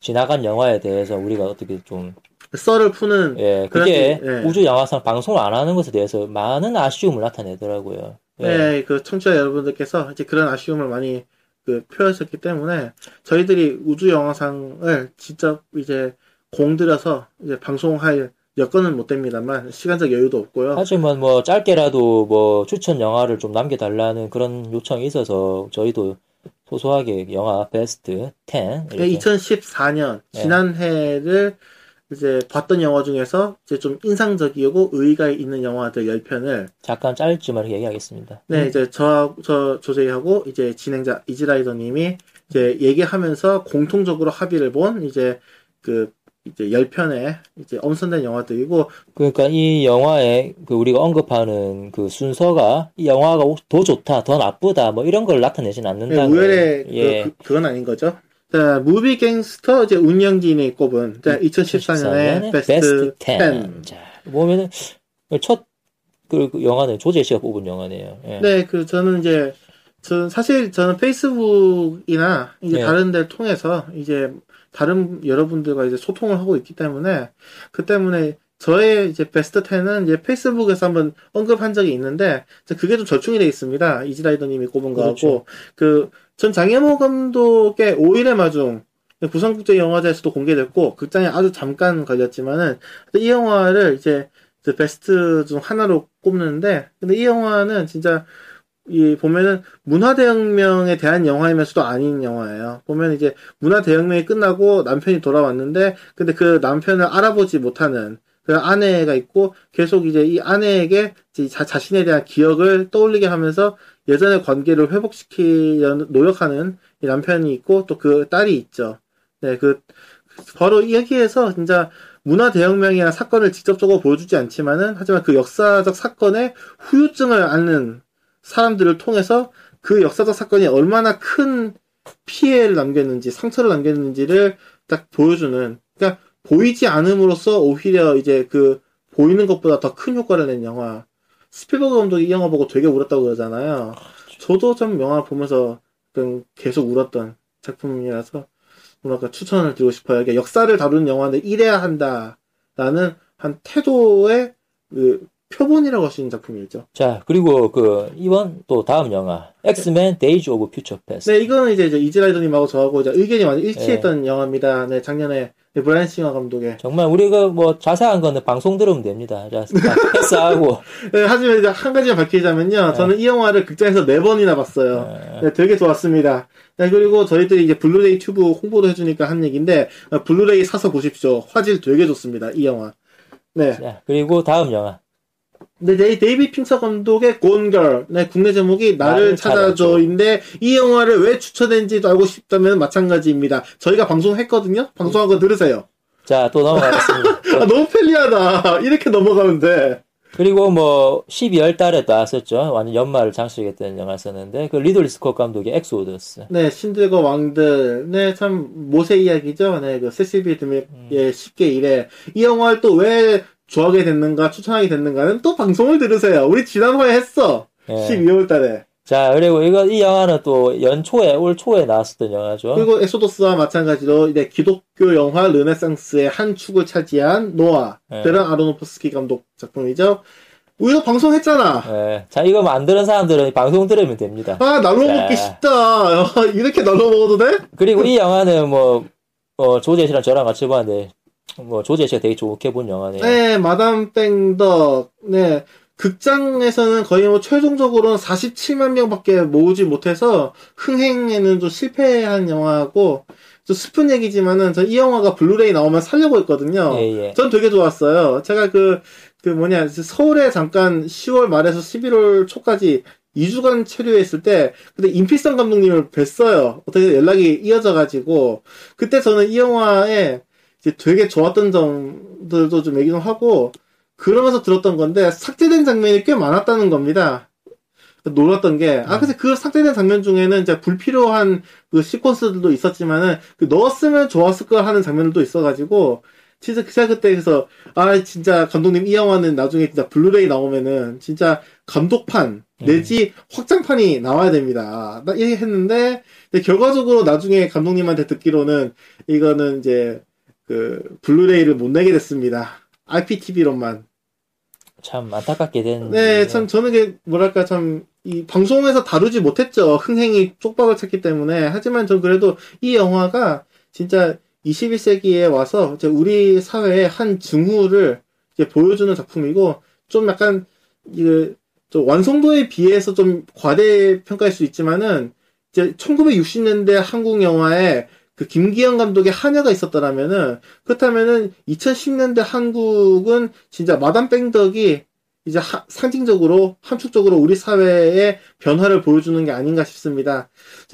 지나간 영화에 대해서 우리가 어떻게 좀 썰을 푸는 예, 그게 그렇지, 예. 우주 영화상 방송을 안 하는 것에 대해서 많은 아쉬움을 나타내더라고요. 예. 네, 그 청취자 여러분들께서 이제 그런 아쉬움을 많이 그 표하셨기 때문에 저희들이 우주 영화상을 직접 이제 공들여서 이제 방송할 여건은 못 됩니다만 시간적 여유도 없고요. 하지만 뭐 짧게라도 뭐 추천 영화를 좀 남겨달라는 그런 요청이 있어서 저희도 소소하게 영화 베스트 10 이렇게 2014년 네. 지난해를 이제 봤던 영화 중에서 이제 좀 인상적이고 의의가 있는 영화들 10편을 잠깐 짧지만 얘기하겠습니다. 네, 이제 저, 저, 조제이하고, 이제 진행자 이지라이더 님이, 이제 얘기하면서 공통적으로 합의를 본, 이제, 그, 이제 10편의, 이제 엄선된 영화들이고, 그러니까 이 영화에 그 우리가 언급하는 그 순서가 이 영화가 더 좋다, 더 나쁘다, 뭐 이런 걸 나타내진 네, 않는다는 우열의, 예. 그, 그, 건 아닌 거죠. 자, 무비 갱스터, 이제 운영진이 꼽은, 자, 2014년의 베스트 10. 자, 보면은 첫 그 영화는 조제 씨가 뽑은 영화네요. 예. 네, 그, 저는 이제, 저 사실 저는 페이스북이나 이제 네. 다른 데를 통해서 이제 다른 여러분들과 이제 소통을 하고 있기 때문에 그 때문에 저의 이제 베스트 10은 이제 페이스북에서 한번 언급한 적이 있는데 그게 좀 절충이 돼 있습니다. 이지라이더님이 꼽은 거하고 그렇죠. 그 전 장혜모 감독의 오일의 마중 부산국제영화제에서도 공개됐고 극장에 아주 잠깐 걸렸지만은 이 영화를 이제 그 베스트 중 하나로 꼽는데 근데 이 영화는 진짜 이 보면은 문화 대혁명에 대한 영화이면서도 아닌 영화예요. 보면 이제 문화 대혁명이 끝나고 남편이 돌아왔는데 근데 그 남편을 알아보지 못하는 그 아내가 있고 계속 이제 이 아내에게 자, 자신에 대한 기억을 떠올리게 하면서 예전의 관계를 회복시키려는 노력하는 이 남편이 있고 또 그 딸이 있죠. 네, 그 바로 여기에서 진짜 문화 대혁명이나 사건을 직접적으로 보여주지 않지만은 하지만 그 역사적 사건의 후유증을 앓는 사람들을 통해서 그 역사적 사건이 얼마나 큰 피해를 남겼는지 상처를 남겼는지를 딱 보여주는 그러니까 보이지 않음으로써 오히려 이제 그 보이는 것보다 더 큰 효과를 낸 영화 스필버그 감독이 이 영화 보고 되게 울었다고 그러잖아요. 저도 좀 영화 보면서 계속 울었던 작품이라서 뭐랄까 추천을 드리고 싶어요. 이게 역사를 다루는 영화는 이래야 한다라는 한 태도의 그 표본이라고 할 수 있는 작품이죠. 자, 그리고 그 이번 또 다음 영화 엑스맨 데이즈 오브 퓨처 패스. 네, 이거는 이제 이즈라이더님하고 저하고 이제 의견이 많이 일치했던 네. 영화입니다. 네, 작년에 네, 브라이언 싱어 감독의. 정말 우리가 뭐 자세한 거는 방송 들으면 됩니다. 자, 패스하고. [laughs] 네, 하지만 이제 한 가지만 밝히자면요. 네. 저는 이 영화를 극장에서 네 번이나 봤어요. 네. 네, 되게 좋았습니다. 네, 그리고 저희들이 이제 블루레이 튜브 홍보도 해주니까 한 얘기인데, 어, 블루레이 사서 보십시오. 화질 되게 좋습니다. 이 영화. 네. 자, 그리고 다음 영화. 네, 네, 데이빗 핀처 감독의 곤 걸. 네, 국내 제목이 나를 찾아줘인데 이 영화를 왜 추천했는지도 알고 싶다면 마찬가지입니다. 저희가 방송했거든요. 방송한 거 들으세요. 자, 또 넘어가겠습니다. [laughs] 아, 너무 편리하다. 이렇게 넘어가면 돼. 그리고 뭐 12월 달에 나왔었죠. 완전 연말을 장식했던 영화였었는데 그 리들리 스콧 감독의 엑소더스. 네, 신들과 왕들. 네, 참 모세 이야기죠. 네, 그 세실 B. 드밀의 음. 십계 이래. 이 영화를 또 왜 좋아하게 됐는가 추천하게 됐는가는 또 방송을 들으세요. 우리 지난번에 했어. 네. 12월 달에. 자, 그리고 이거, 이 영화는 또 연초에, 올 초에 나왔었던 영화죠. 그리고 엑소더스와 마찬가지로 이제 기독교 영화 르네상스의 한 축을 차지한 노아, 네. 베란 아로노프스키 감독 작품이죠. 우리도 방송했잖아. 네. 자, 이거 만드는 사람들은 방송 들으면 됩니다. 아, 날로 먹기 쉽다. [laughs] 이렇게 날로 먹어도 돼? 그리고 이 영화는 뭐, 어, 조재 씨랑 저랑 같이 봤는데, 뭐 조제 씨가 되게 좋게 본 영화네요. 네, 마담 뺑덕. 네. 극장에서는 거의 뭐 최종적으로는 47만 명밖에 모으지 못해서 흥행에는 좀 실패한 영화고 좀 슬픈 얘기지만은 저 이 영화가 블루레이 나오면 살려고 했거든요. 예, 예. 전 되게 좋았어요. 제가 그, 그 뭐냐, 서울에 잠깐 10월 말에서 11월 초까지 2주간 체류했을 때, 그때 임필성 감독님을 뵀어요. 어떻게 연락이 이어져 가지고, 그때 저는 이 영화에 이제 되게 좋았던 점들도 좀 얘기 좀 하고 그러면서 들었던 건데 삭제된 장면이 꽤 많았다는 겁니다. 놀랐던 게, 아, 근데 그 삭제된 장면 중에는 이제 불필요한 그 시퀀스들도 있었지만은, 그 넣었으면 좋았을 거 하는 장면들도 있어가지고, 진짜 제가 그때 그래서, 아, 진짜 감독님 이 영화는 나중에 진짜 블루레이 나오면은, 진짜 감독판, 내지 음. 확장판이 나와야 됩니다. 나 이렇게 했는데, 결과적으로 나중에 감독님한테 듣기로는, 이거는 이제, 그 블루레이를 못 내게 됐습니다. IPTV로만. 참 안타깝게 된. 네, 참 저는 게 뭐랄까 참 이 방송에서 다루지 못했죠. 흥행이 쪽박을 쳤기 때문에. 하지만 저 그래도 이 영화가 진짜 21세기에 와서 이제 우리 사회의 한 증후를 이제 보여주는 작품이고 좀 약간 이게 좀 완성도에 비해서 좀 과대 평가할 수 있지만은 이제 1960년대 한국 영화에 그 김기현 감독의 한여가 있었더라면은 그렇다면은 2010년대 한국은 진짜 마담 뺑덕이 이제 하, 상징적으로 함축적으로 우리 사회의 변화를 보여주는 게 아닌가 싶습니다.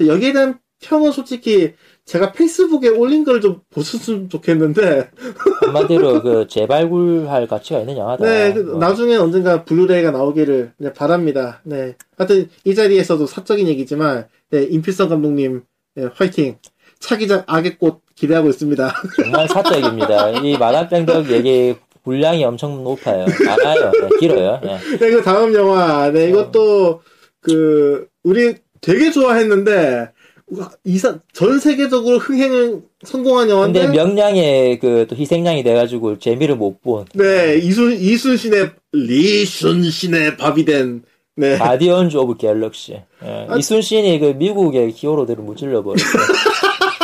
여기에 대한 평은 솔직히 제가 페이스북에 올린 걸 좀 보셨으면 좋겠는데 [laughs] 한마디로 그 재발굴할 가치가 있는 영화다. 네, 그 뭐. 나중에 언젠가 블루레이가 나오기를 네, 바랍니다. 네, 하여튼 이 자리에서도 사적인 얘기지만 네, 임필성 감독님 네, 화이팅. 차기작 악의 꽃 기대하고 있습니다. 정말 사적입니다. 이 마담 뺑덕 얘기 분량이 엄청 높아요. 많아요. 네, 길어요. 네. 네, 그 다음 영화. 네, 이것도 그 우리 되게 좋아했는데 이사 전 세계적으로 흥행을 성공한 영화인데 근데 명량의 그 또 희생양이 돼가지고 재미를 못 본. 네, 이순 이순신의 리순신의 밥이 된 네. 가디언즈 오브 갤럭시. 예, 아, 이순신이 그 미국의 히어로들을 무찔러 버렸어요. [laughs]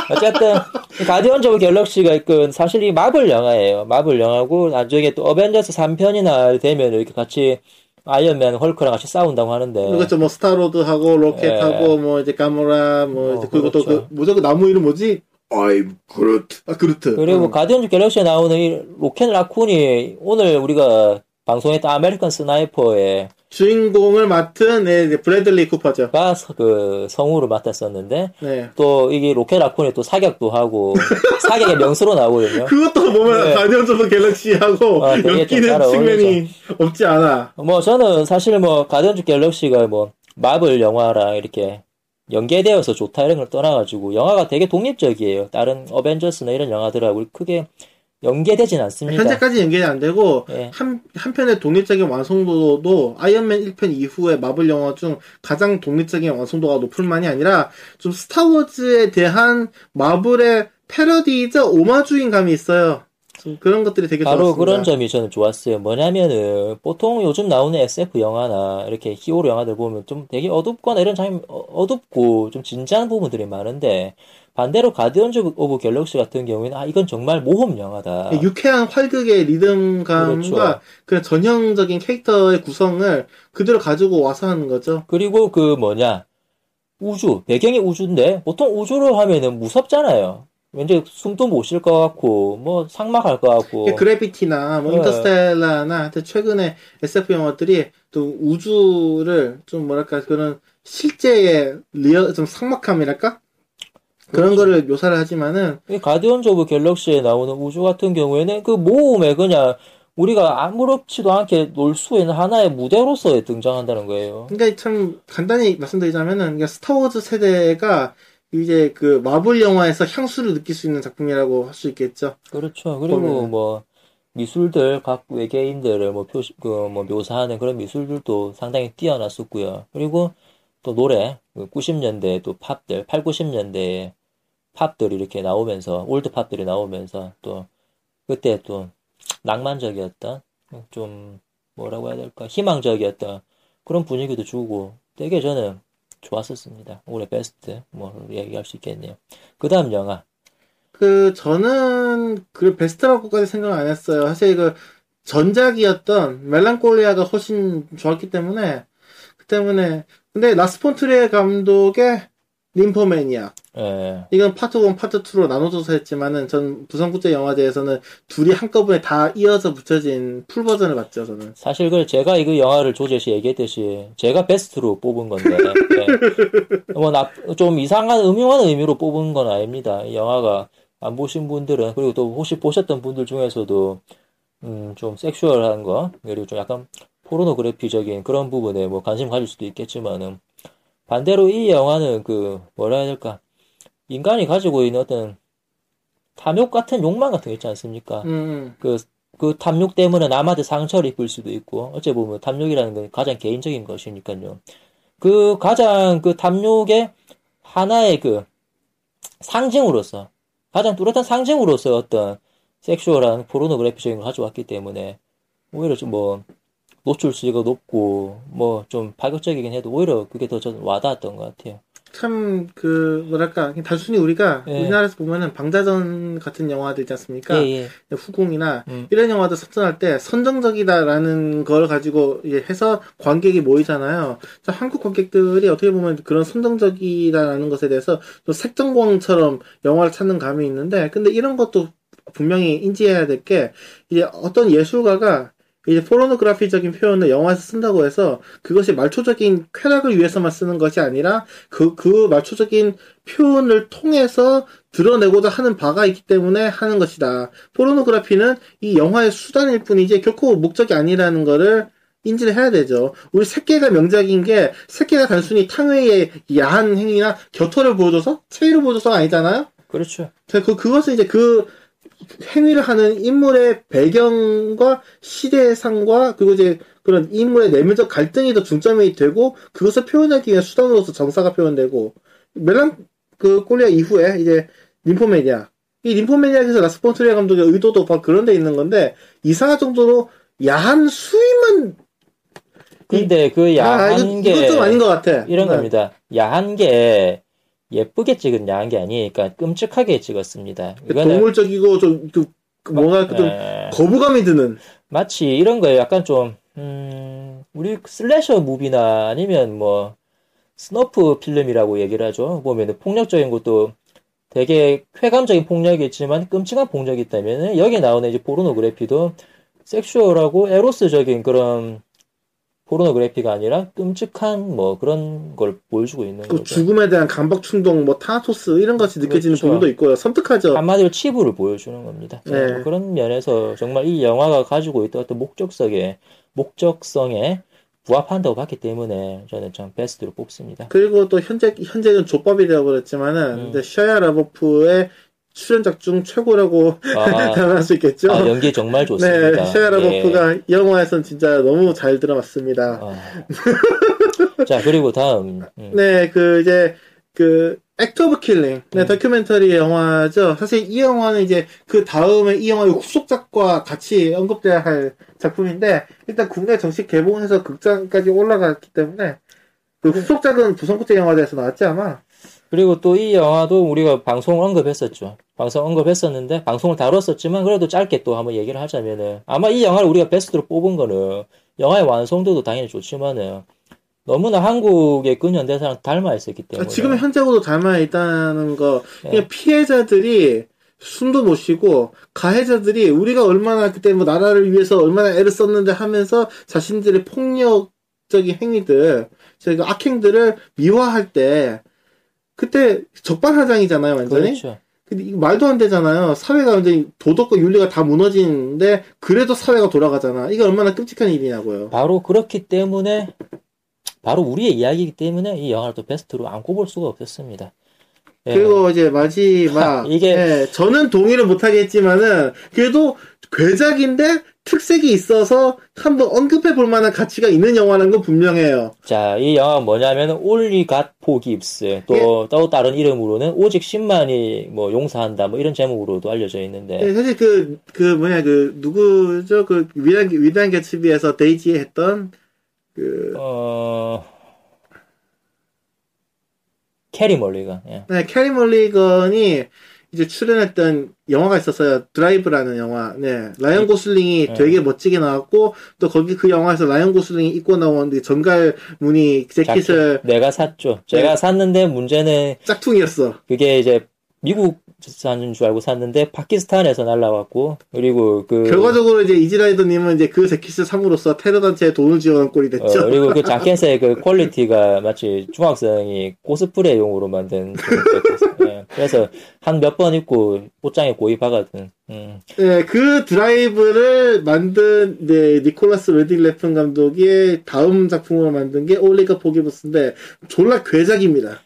어쨌든 가디언즈 오브 갤럭시가 그 사실 이 마블 영화예요. 마블 영화고 나중에 또 어벤져스 3편이나 되면 이렇게 같이 아이언맨, 헐크랑 같이 싸운다고 하는데 그렇죠. 뭐 스타로드하고 로켓하고 뭐 이제 가모라 뭐 어, 이제 그리고 또 그렇죠. 그 뭐죠 그 나무 이름 뭐지? I'm Groot. 아 그루트. 그리고 음. 가디언즈 갤럭시에 나오는 이 로켓 라쿤이 오늘 우리가 방송했던 아메리칸 스나이퍼의 주인공을 맡은 네, 브래들리 쿠퍼죠. 가 그 성우를 맡았었는데 네. 또 이게 로켓 라쿤이 또 사격도 하고 [laughs] 사격의 명수로 나오거든요. 그것도 보면 네. 가디언즈 오브 갤럭시하고 아, 엮이는 잘 측면이 없지 않아. 뭐 저는 사실 뭐 가디언즈 갤럭시가 뭐 마블 영화랑 이렇게 연계되어서 좋다 이런 걸 떠나가지고 영화가 되게 독립적이에요. 다른 어벤져스나 이런 영화들하고 크게 연계되진 않습니다. 현재까지 연결이 안 되고 예. 한 한편의 독립적인 완성도도 아이언맨 1편 이후의 마블 영화 중 가장 독립적인 완성도가 높을 만이 아니라 좀 스타워즈에 대한 마블의 패러디이자 오마주인 감이 있어요. 좀 그런 것들이 되게 바로 좋았습니다. 그런 점이 저는 좋았어요. 뭐냐면은 보통 요즘 나오는 SF 영화나 이렇게 히어로 영화들 보면 좀 되게 어둡거나 이런 장면 어- 어둡고 좀 진지한 부분들이 많은데 반대로 가디언즈 오브 갤럭시 같은 경우에는 아 이건 정말 모험 영화다. 유쾌한 활극의 리듬감과 그렇죠. 그 전형적인 캐릭터의 구성을 그대로 가지고 와서 하는 거죠. 그리고 그 뭐냐 우주 배경이 우주인데 보통 우주로 하면은 무섭잖아요. 왠지 숨도 못 쉴 것 같고 뭐 상막할 것 같고 그래비티나 뭐 네. 인터스텔라나 하여튼 최근에 SF 영화들이 또 우주를 좀 뭐랄까 그런 실제의 real 좀 상막함이랄까 그런 그렇죠. 거를 묘사를 하지만은 이 가디언즈 오브 갤럭시에 나오는 우주 같은 경우에는 그 모험에 그냥 우리가 아무렇지도 않게 놀 수 있는 하나의 무대로서 등장한다는 거예요. 그러니까 참 간단히 말씀드리자면은 그러니까 스타워즈 세대가 이제 그 마블 영화에서 향수를 느낄 수 있는 작품이라고 할 수 있겠죠. 그렇죠. 그리고 보면은. 뭐 미술들 각 외계인들을 뭐 표, 그뭐 묘사하는 그런 미술들도 상당히 뛰어났었고요. 그리고 또 노래, 그 90년대 또 팝들, 8, 90년대에 팝들이 이렇게 나오면서 old 팝들이 나오면서 또 그때 또 낭만적이었던 좀 뭐라고 해야 될까 희망적이었던 그런 분위기도 주고 되게 저는 좋았었습니다. 올해 베스트 뭐 얘기할 수 있겠네요. 그 다음 영화 그 저는 그 베스트라고까지 생각 안 했어요. 사실 그 전작이었던 멜랑콜리아가 훨씬 좋았기 때문에 그 때문에 근데 라스 폰 트리에 감독의 님포매니아 예. 이건 파트 1, 파트 2로 나눠져서 했지만은 전 부산국제영화제에서는 둘이 한꺼번에 다 이어서 붙여진 full 버전을 봤죠 저는. 사실 그 제가 이거 영화를 조제시 얘기했듯이 제가 베스트로 뽑은 건데 예. 뭐좀 이상한 음흉한 의미로 뽑은 건 아닙니다. 이 영화가 안 보신 분들은 그리고 또 혹시 보셨던 분들 중에서도 음, 좀 섹슈얼한 거 그리고 좀 약간 포르노그래피적인 그런 부분에 뭐 관심 가질 수도 있겠지만은 반대로 이 영화는 그 뭐라 해야 될까 인간이 가지고 있는 어떤 탐욕 같은 욕망 같은 거 있지 않습니까? 음, 그, 그 탐욕 때문에 남한테 상처를 입을 수도 있고, 어째 보면 탐욕이라는 건 가장 개인적인 것이니까요. 그 가장 그 탐욕의 하나의 그 상징으로서, 가장 뚜렷한 상징으로서 어떤 섹슈얼한 포르노그래피적인 걸 가져왔기 때문에, 오히려 좀 뭐, 노출수가 높고, 뭐 좀 파격적이긴 해도 오히려 그게 더 저는 와닿았던 것 같아요. 참 그 뭐랄까 단순히 우리가 예. 우리나라에서 보면은 방자전 같은 영화들 있지 않습니까? 예, 예. 후궁이나 음. 이런 영화들 선전할 때 선정적이다라는 걸 가지고 이제 해서 관객이 모이잖아요. 자, 한국 관객들이 어떻게 보면 그런 선정적이다라는 것에 대해서 좀 색정광처럼 영화를 찾는 감이 있는데, 근데 이런 것도 분명히 인지해야 될 게 이제 어떤 예술가가 이제 포르노그래피적인 표현을 영화에서 쓴다고 해서 그것이 말초적인 쾌락을 위해서만 쓰는 것이 아니라 그, 그 말초적인 표현을 통해서 드러내고자 하는 바가 있기 때문에 하는 것이다. 포르노그래피는 이 영화의 수단일 뿐이지 결코 목적이 아니라는 거를 인지를 해야 되죠. 우리 새끼가 명작인 게 새끼가 단순히 탕웨이의 야한 행위나 겨털을 보여줘서 체위를 보여줘서가 아니잖아요. 그렇죠. 자, 그, 그것은 이제 그 행위를 하는 인물의 배경과 시대상과 그리고 이제 그런 인물의 내면적 갈등이 더 중점이 되고 그것을 표현하기 위한 수단으로서 정사가 표현되고 멜랑 그 콜리아 이후에 이제 님포매니아 이 님포매니아에서 라스 폰 트리에 감독의 의도도 바로 그런 데 있는 건데 이상할 정도로 야한 수위만 근데 그 아, 야한 이거, 게 이건 좀 아닌 것 같아. 이런 네. 겁니다. 야한 게 예쁘게 찍은 야한 게 아니니까 끔찍하게 찍었습니다. 이거는 동물적이고 좀, 그, 그 뭔가 좀 에, 거부감이 드는. 마치 이런 거에 약간 좀 음, 우리 slasher movie나 아니면 뭐 snuff film이라고 얘기를 하죠. 보면은 폭력적인 것도 되게 쾌감적인 폭력이 있지만 끔찍한 폭력이 있다면 여기 나오는 이제 포르노그래피도 섹슈얼하고 에로스적인 그런 포르노그래피가 아니라 끔찍한 뭐 그런 걸 보여주고 있는 그 거죠. 죽음에 대한 강박 충동, 뭐 타나토스 이런 것이 느껴지는 그렇죠. 부분도 있고요. 섬뜩하죠. 한마디로 치부를 보여주는 겁니다. 네. 뭐 그런 면에서 정말 이 영화가 가지고 있던 어떤 목적성에 목적성에 부합한다고 봤기 때문에 저는 참 베스트로 뽑습니다. 그리고 또 현재 현재는 좆밥이라고 그랬지만은 음. 근데 샤이아 라보프의 출연작 중 최고라고 아, [laughs] 표현할 수 있겠죠. 아, 연기 정말 좋습니다. 네, 샤이아 라보프가 이 영화에선 진짜 너무 잘 들어맞습니다. 아. 자 그리고 다음 음. 네, 그 이제 그 액트 오브 킬링, 네, 음. 다큐멘터리 영화죠. 사실 이 영화는 이제 그 다음에 이 영화의 후속작과 같이 언급돼야 할 작품인데 일단 국내 정식 개봉해서 극장까지 올라갔기 때문에 그 후속작은 부산국제 영화제에서 나왔지 아마. 그리고 또 이 영화도 우리가 방송 언급했었죠. 방송 언급했었는데 방송을 다뤘었지만 그래도 짧게 또 한번 얘기를 하자면은 아마 이 영화를 우리가 베스트로 뽑은 거는 영화의 완성도도 당연히 좋지만은 너무나 한국의 근현대사랑 닮아 있었기 때문에 아, 지금 현재하고도 닮아 있다는 거, 네. 피해자들이 숨도 못 쉬고 가해자들이 우리가 얼마나 그때 뭐 나라를 위해서 얼마나 애를 썼는데 하면서 자신들의 폭력적인 행위들, 저희가 악행들을 미화할 때 그때 적반하장이잖아요, 완전히. 그렇죠. 근데 이거 말도 안 되잖아요. 사회가 완전히 도덕과 윤리가 다 무너지는데 그래도 사회가 돌아가잖아. 이게 얼마나 끔찍한 일이냐고요. 바로 그렇기 때문에 바로 우리의 이야기이기 때문에 이 영화를 또 베스트로 안 꼽을 수가 없었습니다. 예. 그리고 이제 마지막 [laughs] 이게- 예, 저는 동의를 못하겠지만은 그래도 괴작인데 특색이 있어서 한번 언급해 볼 만한 가치가 있는 영화라는 건 분명해요. 자, 이 영화가 뭐냐면 Only God Forgives 또, 또 다른 이름으로는 오직 신만이 뭐 용서한다 뭐 이런 제목으로도 알려져 있는데 예, 사실 그, 그 뭐냐, 그, 누구죠? 그, 위대한, 위대한 개츠비에서 데이지 했던 그, 어 캐리 멀리가 예. 네, 캐리 멀리건이 이제 출연했던 영화가 있었어요. 드라이브라는 영화. 네. 라이언 고슬링이 네. 되게 멋지게 나왔고, 또 거기 그 영화에서 라이언 고슬링이 입고 나오는데 전갈 무늬 재킷을 내가 샀죠. 제가 네. 샀는데 문제는 짝퉁이었어. 그게 이제 미국 사는 줄 알고 샀는데 파키스탄에서 날라왔고 그리고 그 결과적으로 이제 이지라이더님은 이제 그 재킷을 삼으로써 테러 단체에 돈을 지원한 꼴이 어, 됐죠. 그리고 그 자켓의 그 퀄리티가 마치 중학생이 코스프레용으로 만든. 예. 그래서 한 몇 번 입고 옷장에 고입하거든. 음. 네, 그 드라이브를 만든 네, 니콜라스 윈딩 레픈 감독의 다음 작품으로 만든 게 Only God Forgives인데 졸라 괴작입니다.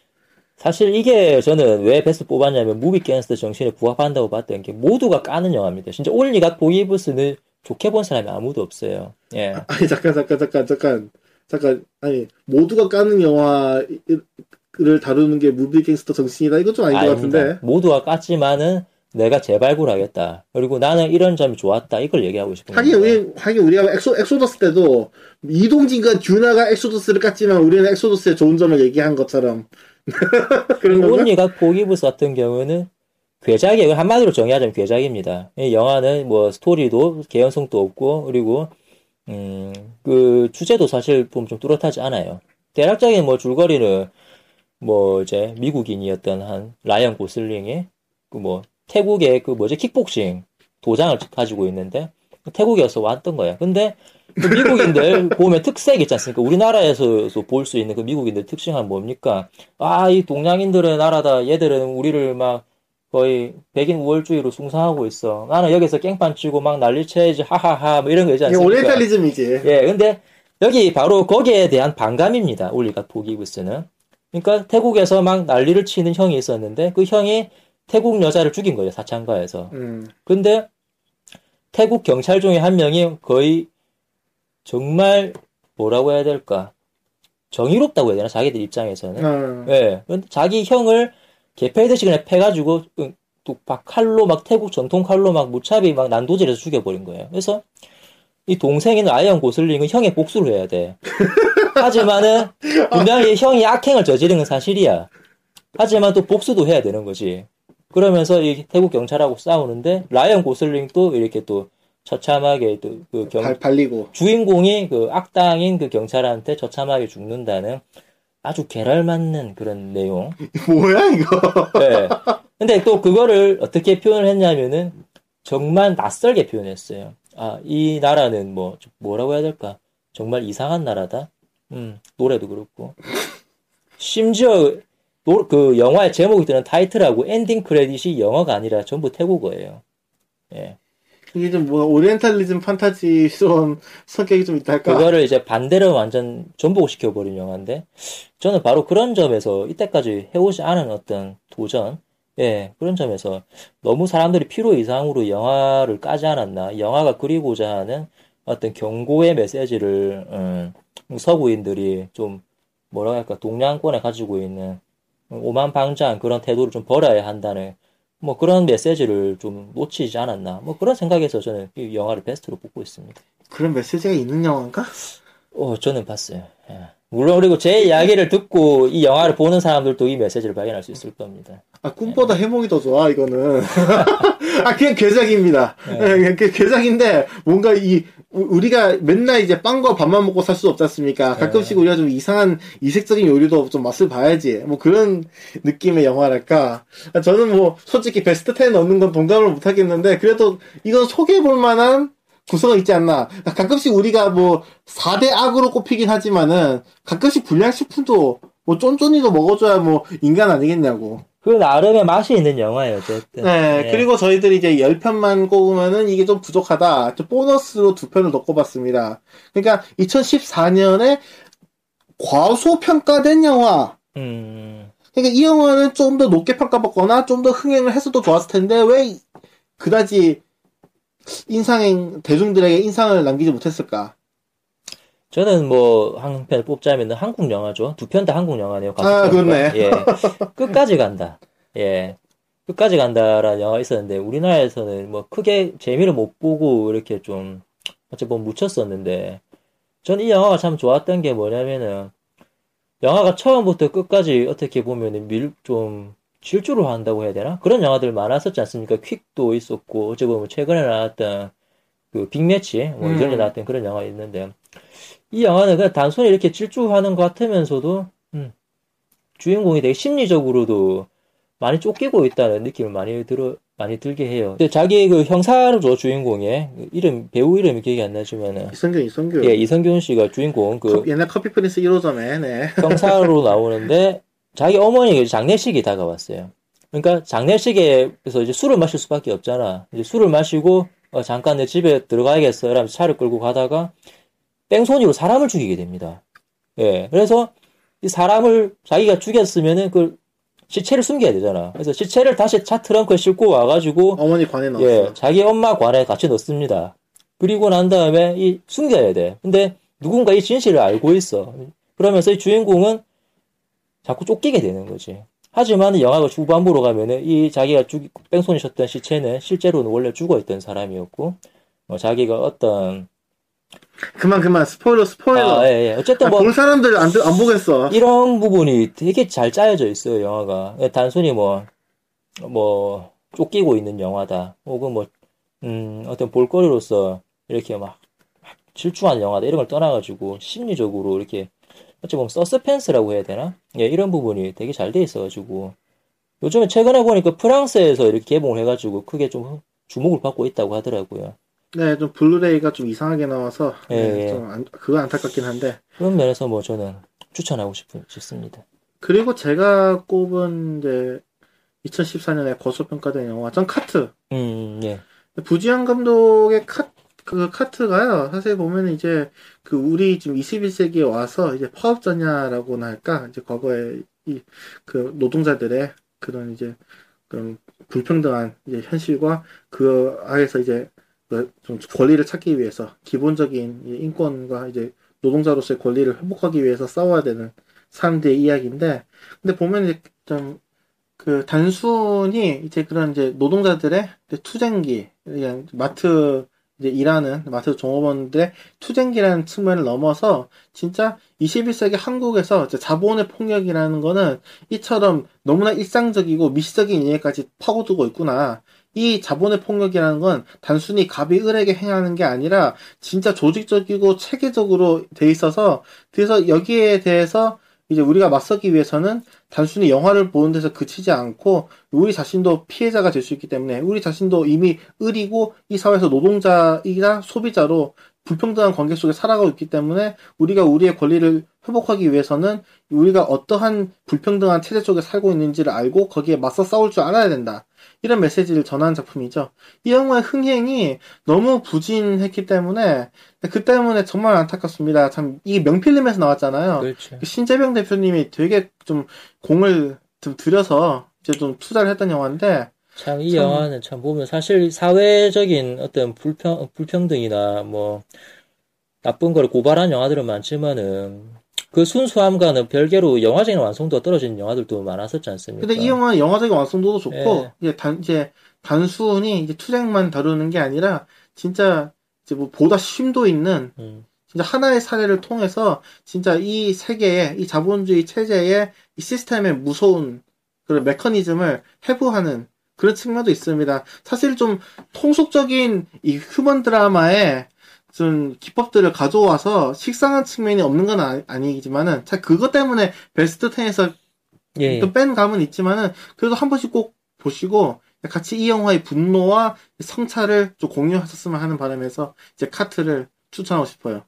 사실 이게 저는 왜 베스트 뽑았냐면 무비 갱스터 정신에 부합한다고 봤던 게 모두가 까는 영화입니다. 진짜 올리가 보이브스는 좋게 본 사람이 아무도 없어요. 예. 아니 잠깐 잠깐 잠깐 잠깐 잠깐 아니 모두가 까는 영화를 다루는 게 무비 갱스터 정신이다 이건 좀 아닌 것 아닙니다. 같은데 모두가 깠지만은 내가 재발굴하겠다. 그리고 나는 이런 점이 좋았다. 이걸 얘기하고 싶은 하긴 겁니다. 우리 하긴 우리가 엑소 엑소더스 때도 이동진과 듀나가 엑소더스를 깠지만 우리는 엑소더스의 좋은 점을 얘기한 것처럼 [laughs] 건가? Only God Forgives 같은 경우는 괴작이에요. 한마디로 정의하자면 괴작입니다. 이 영화는 뭐 스토리도 개연성도 없고 그리고 음, 그 주제도 사실 보면 좀 뚜렷하지 않아요. 대략적인 뭐 줄거리는 뭐 이제 미국인이었던 한 라이언 고슬링이 그 뭐 태국의 그 뭐지 킥복싱 도장을 가지고 있는데 태국에서 왔던 거야. 근데 그 미국인들 보면 특색 있지 않습니까? 우리나라에서 볼 수 있는 그 미국인들 특징은 뭡니까? 아, 이 동양인들의 나라다. 얘들은 우리를 막 거의 백인 우월주의로 숭상하고 있어. 나는 여기서 깽판 치고 막 난리 쳐야지. 하하하. 뭐 이런 거 있지 않습니까? 오리엔탈리즘이지. 예, 근데 여기 바로 거기에 대한 반감입니다. 올리가 포기브스는. 그러니까 태국에서 막 난리를 치는 형이 있었는데 그 형이 태국 여자를 죽인 거예요. 사창가에서. 음. 근데 태국 경찰 중에 한 명이 거의 정말 뭐라고 해야 될까? 정의롭다고 해야 되나? 자기들 입장에서는. 어. 예. 자기 형을 개패듯이 그냥 패가지고 응, 또 막 칼로 막 태국 전통 칼로 막 무자비 막 난도질해서 죽여버린 거예요. 그래서 이 동생인 라이언 고슬링은 형의 복수를 해야 돼. [laughs] 하지만은 분명히 형이 악행을 저지른 건 사실이야. 하지만 또 복수도 해야 되는 거지. 그러면서 이 태국 경찰하고 싸우는데 라이언 고슬링도 이렇게 또 처참하게 또그 경, 발, 발리고. 주인공이 그 악당인 그 경찰한테 처참하게 죽는다는 아주 개랄 맞는 그런 내용. [laughs] 뭐야, 이거? 네. 근데 또 그거를 어떻게 표현을 했냐면은 정말 낯설게 표현했어요. 아, 이 나라는 뭐, 뭐라고 해야 될까? 정말 이상한 나라다? 음, 노래도 그렇고. 심지어, 노- 그 영화의 제목이 뜨는 타이틀하고 엔딩 크레딧이 영어가 아니라 전부 태국어예요. 예. 이게 좀 뭐, 오리엔탈리즘 판타지스러운 성격이 좀 있다 할까? 그거를 이제 반대로 완전 전복시켜 버린 영화인데, 저는 바로 그런 점에서 이때까지 해오지 않은 어떤 도전, 예, 그런 점에서 너무 사람들이 필요 이상으로 영화를 까지 않았나, 영화가 그리고자 하는 어떤 경고의 메시지를, 음, 서구인들이 좀, 뭐라 할까, 동양권에 가지고 있는 오만방자한 그런 태도를 좀 버려야 한다는, 뭐 그런 메시지를 좀 놓치지 않았나, 뭐 그런 생각에서 저는 이 영화를 베스트로 뽑고 있습니다. 그런 메시지가 있는 영화인가? 어, 저는 봤어요. 예. 물론 그리고 제 이야기를 듣고 이 영화를 보는 사람들도 이 메시지를 발견할 수 있을 겁니다. 아, 꿈보다 해몽이 더 좋아, 이거는. [laughs] 아, 그냥 괴작입니다. 네. 예, 그 괴작인데, 뭔가 이, 우- 우리가 맨날 이제 빵과 밥만 먹고 살 수 없지 않습니까? 네. 가끔씩 우리가 좀 이상한 이색적인 요리도 좀 맛을 봐야지. 뭐 그런 느낌의 영화랄까. 아, 저는 뭐, 솔직히 베스트 10 넣는 건 동감을 못 하겠는데, 그래도 이건 소개해볼 만한 구성은 있지 않나. 아, 가끔씩 우리가 뭐, 4대 악으로 꼽히긴 하지만은, 가끔씩 불량식품도, 뭐, 쫀쫀이도 먹어줘야 뭐, 인간 아니겠냐고. 그 나름의 맛이 있는 영화예요, 어쨌든. 네, 예. 그리고 저희들이 이제 10편만 꼽으면은 이게 좀 부족하다. 또 보너스로 두 편을 더 꼽았습니다. 그러니까 2014년에 과소평가된 영화. 음, 그러니까 이 영화는 좀 더 높게 평가받거나 좀 더 흥행을 했어도 좋았을 텐데 왜 그다지 인상 대중들에게 인상을 남기지 못했을까? 저는 뭐, 한편 뽑자면 한국 영화죠. 두 편 다 한국 영화네요. 아, 그렇네. 예. 끝까지 간다. 예. 끝까지 간다라는 영화가 있었는데, 우리나라에서는 뭐 크게 재미를 못 보고 이렇게 좀, 어찌 보면 묻혔었는데, 전 이 영화가 참 좋았던 게 뭐냐면은, 영화가 처음부터 끝까지 어떻게 보면은 밀, 좀, 질주를 한다고 해야 되나? 그런 영화들 많았었지 않습니까? 퀵도 있었고, 어찌 보면 최근에 나왔던 그 빅매치, 뭐 음. 이전에 나왔던 그런 영화 있는데, 이 영화는 그냥 단순히 이렇게 질주하는 것 같으면서도, 음, 주인공이 되게 심리적으로도 많이 쫓기고 있다는 느낌을 많이 들어, 많이 들게 해요. 근데 자기 그 형사죠, 주인공의. 그 이름, 배우 이름이 기억이 안 나지만은. 이성균, 이성균. 예, 이성균 씨가 주인공, 그, 커- 옛날 커피 프린스 1호점에, 네. [laughs] 형사로 나오는데 자기 어머니가 장례식이 다가왔어요. 그러니까 장례식에서 이제 술을 마실 수밖에 없잖아. 이제 술을 마시고 어, 잠깐 내 집에 들어가야겠어. 이러면서 차를 끌고 가다가 뺑소니로 사람을 죽이게 됩니다. 예. 그래서 이 사람을 자기가 죽였으면은 그 시체를 숨겨야 되잖아. 그래서 시체를 다시 차 트렁크에 싣고 와가지고 어머니 관에 넣었어. 예, 자기 엄마 관에 같이 넣습니다. 그리고 난 다음에 이 숨겨야 돼. 근데 누군가 이 진실을 알고 있어. 그러면서 이 주인공은 자꾸 쫓기게 되는 거지. 하지만 영화가 후반부로 가면은 이 자기가 죽 뺑소니 쳤던 시체는 실제로는 원래 죽어 있던 사람이었고 어, 자기가 어떤 그만, 그만. 스포일러, 스포일러. 아, 예, 예. 어쨌든 아, 뭐본 사람들 안, 안 보겠어. 이런 부분이 되게 잘 짜여져 있어요, 영화가. 단순히 뭐, 뭐, 쫓기고 있는 영화다. 혹은 뭐, 음, 어떤 볼거리로서 이렇게 막, 막 질주하는 영화다. 이런 걸 떠나가지고, 심리적으로 이렇게, 어찌 보면 서스펜스라고 해야 되나? 예, 이런 부분이 되게 잘 돼 있어가지고, 요즘에 최근에 보니까 프랑스에서 이렇게 개봉을 해가지고 크게 좀 주목을 받고 있다고 하더라고요. 네, 좀 블루레이가 좀 이상하게 나와서, 예, 네, 예. 좀 안, 그거 안타깝긴 한데. 그런 면에서 뭐 저는 추천하고 싶, 싶습니다. 그리고 제가 꼽은 이제 2014년에 과소평가된 영화 전 카트. 음, 예. 부지영 감독의 카, 그 카트가요. 사실 보면 이제 그 우리 지금 21세기에 와서 이제 파업 전야라고나 할까? 이제 과거에 이 그 노동자들의 그런 이제 그런 불평등한 이제 현실과 그 안에서 이제 그 좀 권리를 찾기 위해서 기본적인 이 인권과 이제 노동자로서의 권리를 회복하기 위해서 싸워야 되는 사람들의 이야기인데 근데 보면 이제 좀 그 단순히 이제 그런 이제 노동자들의 투쟁기 그냥 마트 이제 일하는 마트 종업원들의 투쟁기라는 측면을 넘어서 진짜 21세기 한국에서 자본의 폭력이라는 거는 이처럼 너무나 일상적이고 미시적인 이해까지 파고들고 있구나. 이 자본의 폭력이라는 건 단순히 갑이 을에게 행하는 게 아니라 진짜 조직적이고 체계적으로 돼 있어서 그래서 여기에 대해서 이제 우리가 맞서기 위해서는 단순히 영화를 보는 데서 그치지 않고 우리 자신도 피해자가 될 수 있기 때문에 우리 자신도 이미 을이고 이 사회에서 노동자이나 소비자로 불평등한 관계 속에 살아가고 있기 때문에 우리가 우리의 권리를 회복하기 위해서는 우리가 어떠한 불평등한 체제 속에 살고 있는지를 알고 거기에 맞서 싸울 줄 알아야 된다. 이런 메시지를 전하는 작품이죠. 이 영화의 흥행이 너무 부진했기 때문에 그 때문에 정말 안타깝습니다. 참 이게 명필름에서 나왔잖아요. 그렇죠. 그 신재병 대표님이 되게 좀 공을 좀 들여서 이제 좀 투자를 했던 영화인데 참이 참- 영화는 참 보면 사실 사회적인 어떤 불평 불평등이나 뭐 나쁜 걸 고발한 영화들은 많지만은 그 순수함과는 별개로 영화적인 완성도가 떨어진 영화들도 많았었지 않습니까? 근데 이 영화는 영화적인 완성도도 좋고 예. 이제 단 이제 단순히 이제 투쟁만 다루는 게 아니라 진짜 이제 뭐 보다 심도 있는 음, 진짜 하나의 사례를 통해서 진짜 이 세계의 이 자본주의 체제의 이 시스템의 무서운 그런 메커니즘을 해부하는 그런 측면도 있습니다. 사실 좀 통속적인 이 휴먼 드라마에 좀 기법들을 가져와서 식상한 측면이 없는 건 아, 아니 지만은 자 그것 때문에 베스트 10에서 예, 또뺀 감은 있지만은 그래도 한 번씩 꼭 보시고 같이 이 영화의 분노와 성찰을 좀 공유하셨으면 하는 바람에서 이제 카트를 추천하고 싶어요.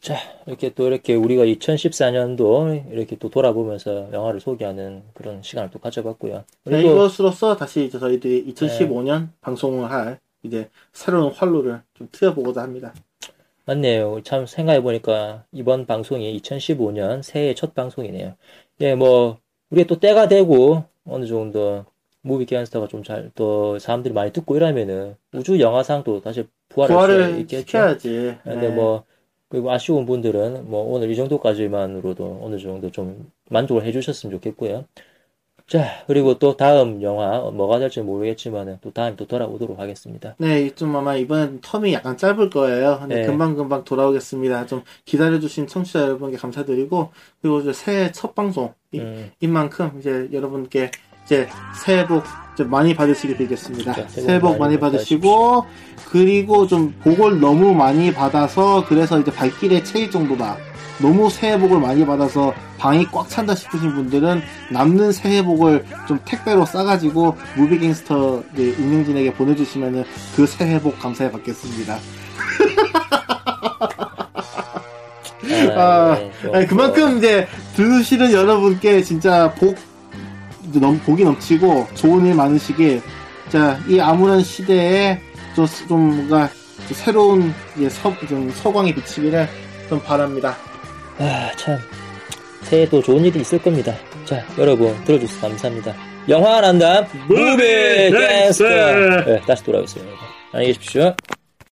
자 이렇게 또 이렇게 우리가 2014년도 이렇게 또 돌아보면서 영화를 소개하는 그런 시간을 또 가져봤고요. 네, 그리고 이것으로서 다시 이제 저희들이 2015년 방송을 할 이제 새로운 활로를 좀 트여보고자 합니다. 맞네요. 참 생각해보니까 이번 방송이 2015년 새해 첫 방송이네요. 예, 뭐, 우리가 또 때가 되고 어느 정도 무비 기안스타가 좀 잘, 또 사람들이 많이 듣고 이러면은 우주 영화상도 다시 부활할 수 부활을 있겠죠. 시켜야지. 근데 네. 뭐, 그리고 아쉬운 분들은 뭐 오늘 이 정도까지만으로도 어느 정도 좀 만족을 해주셨으면 좋겠고요. 자, 그리고 또 다음 영화 뭐가 될지 모르겠지만은 또 다음에 또 돌아오도록 하겠습니다. 네, 좀 아마 이번 텀이 약간 짧을 거예요. 근데 네. 금방 금방 돌아오겠습니다. 좀 기다려주신 청취자 여러분께 감사드리고, 그리고 이제 새해 첫 방송인 음, 만큼 이제 여러분께 이제 새해 복 좀 많이 받으시게 되겠습니다. 진짜 새해 새해 복복 많이 많이 받으시고, 그리고 좀 복을 너무 많이 받아서, 그래서 이제 발길에 채일 정도다. 너무 새해 복을 많이 받아서 방이 꽉 찬다 싶으신 분들은 남는 새해 복을 좀 택배로 싸가지고 무비갱스터 운영진에게 보내주시면은 그 새해 복 감사히 받겠습니다. 아, 네, 좀 아니, 그만큼 이제 들으시는 여러분께 진짜 복 이제 넘 복이 넘치고 좋은 일 많으시길 자 이 암울한 시대에 좀, 좀 뭔가 좀 새로운 이제 서, 좀 서광이 비치기를 좀 바랍니다. 아, 참. 새해도 좋은 일이 있을 겁니다. 자, 여러분, 들어주셔서 감사합니다. 영화 난담, 무비 댄스! 네, 다시 돌아오겠습니다. 안녕히 계십시오.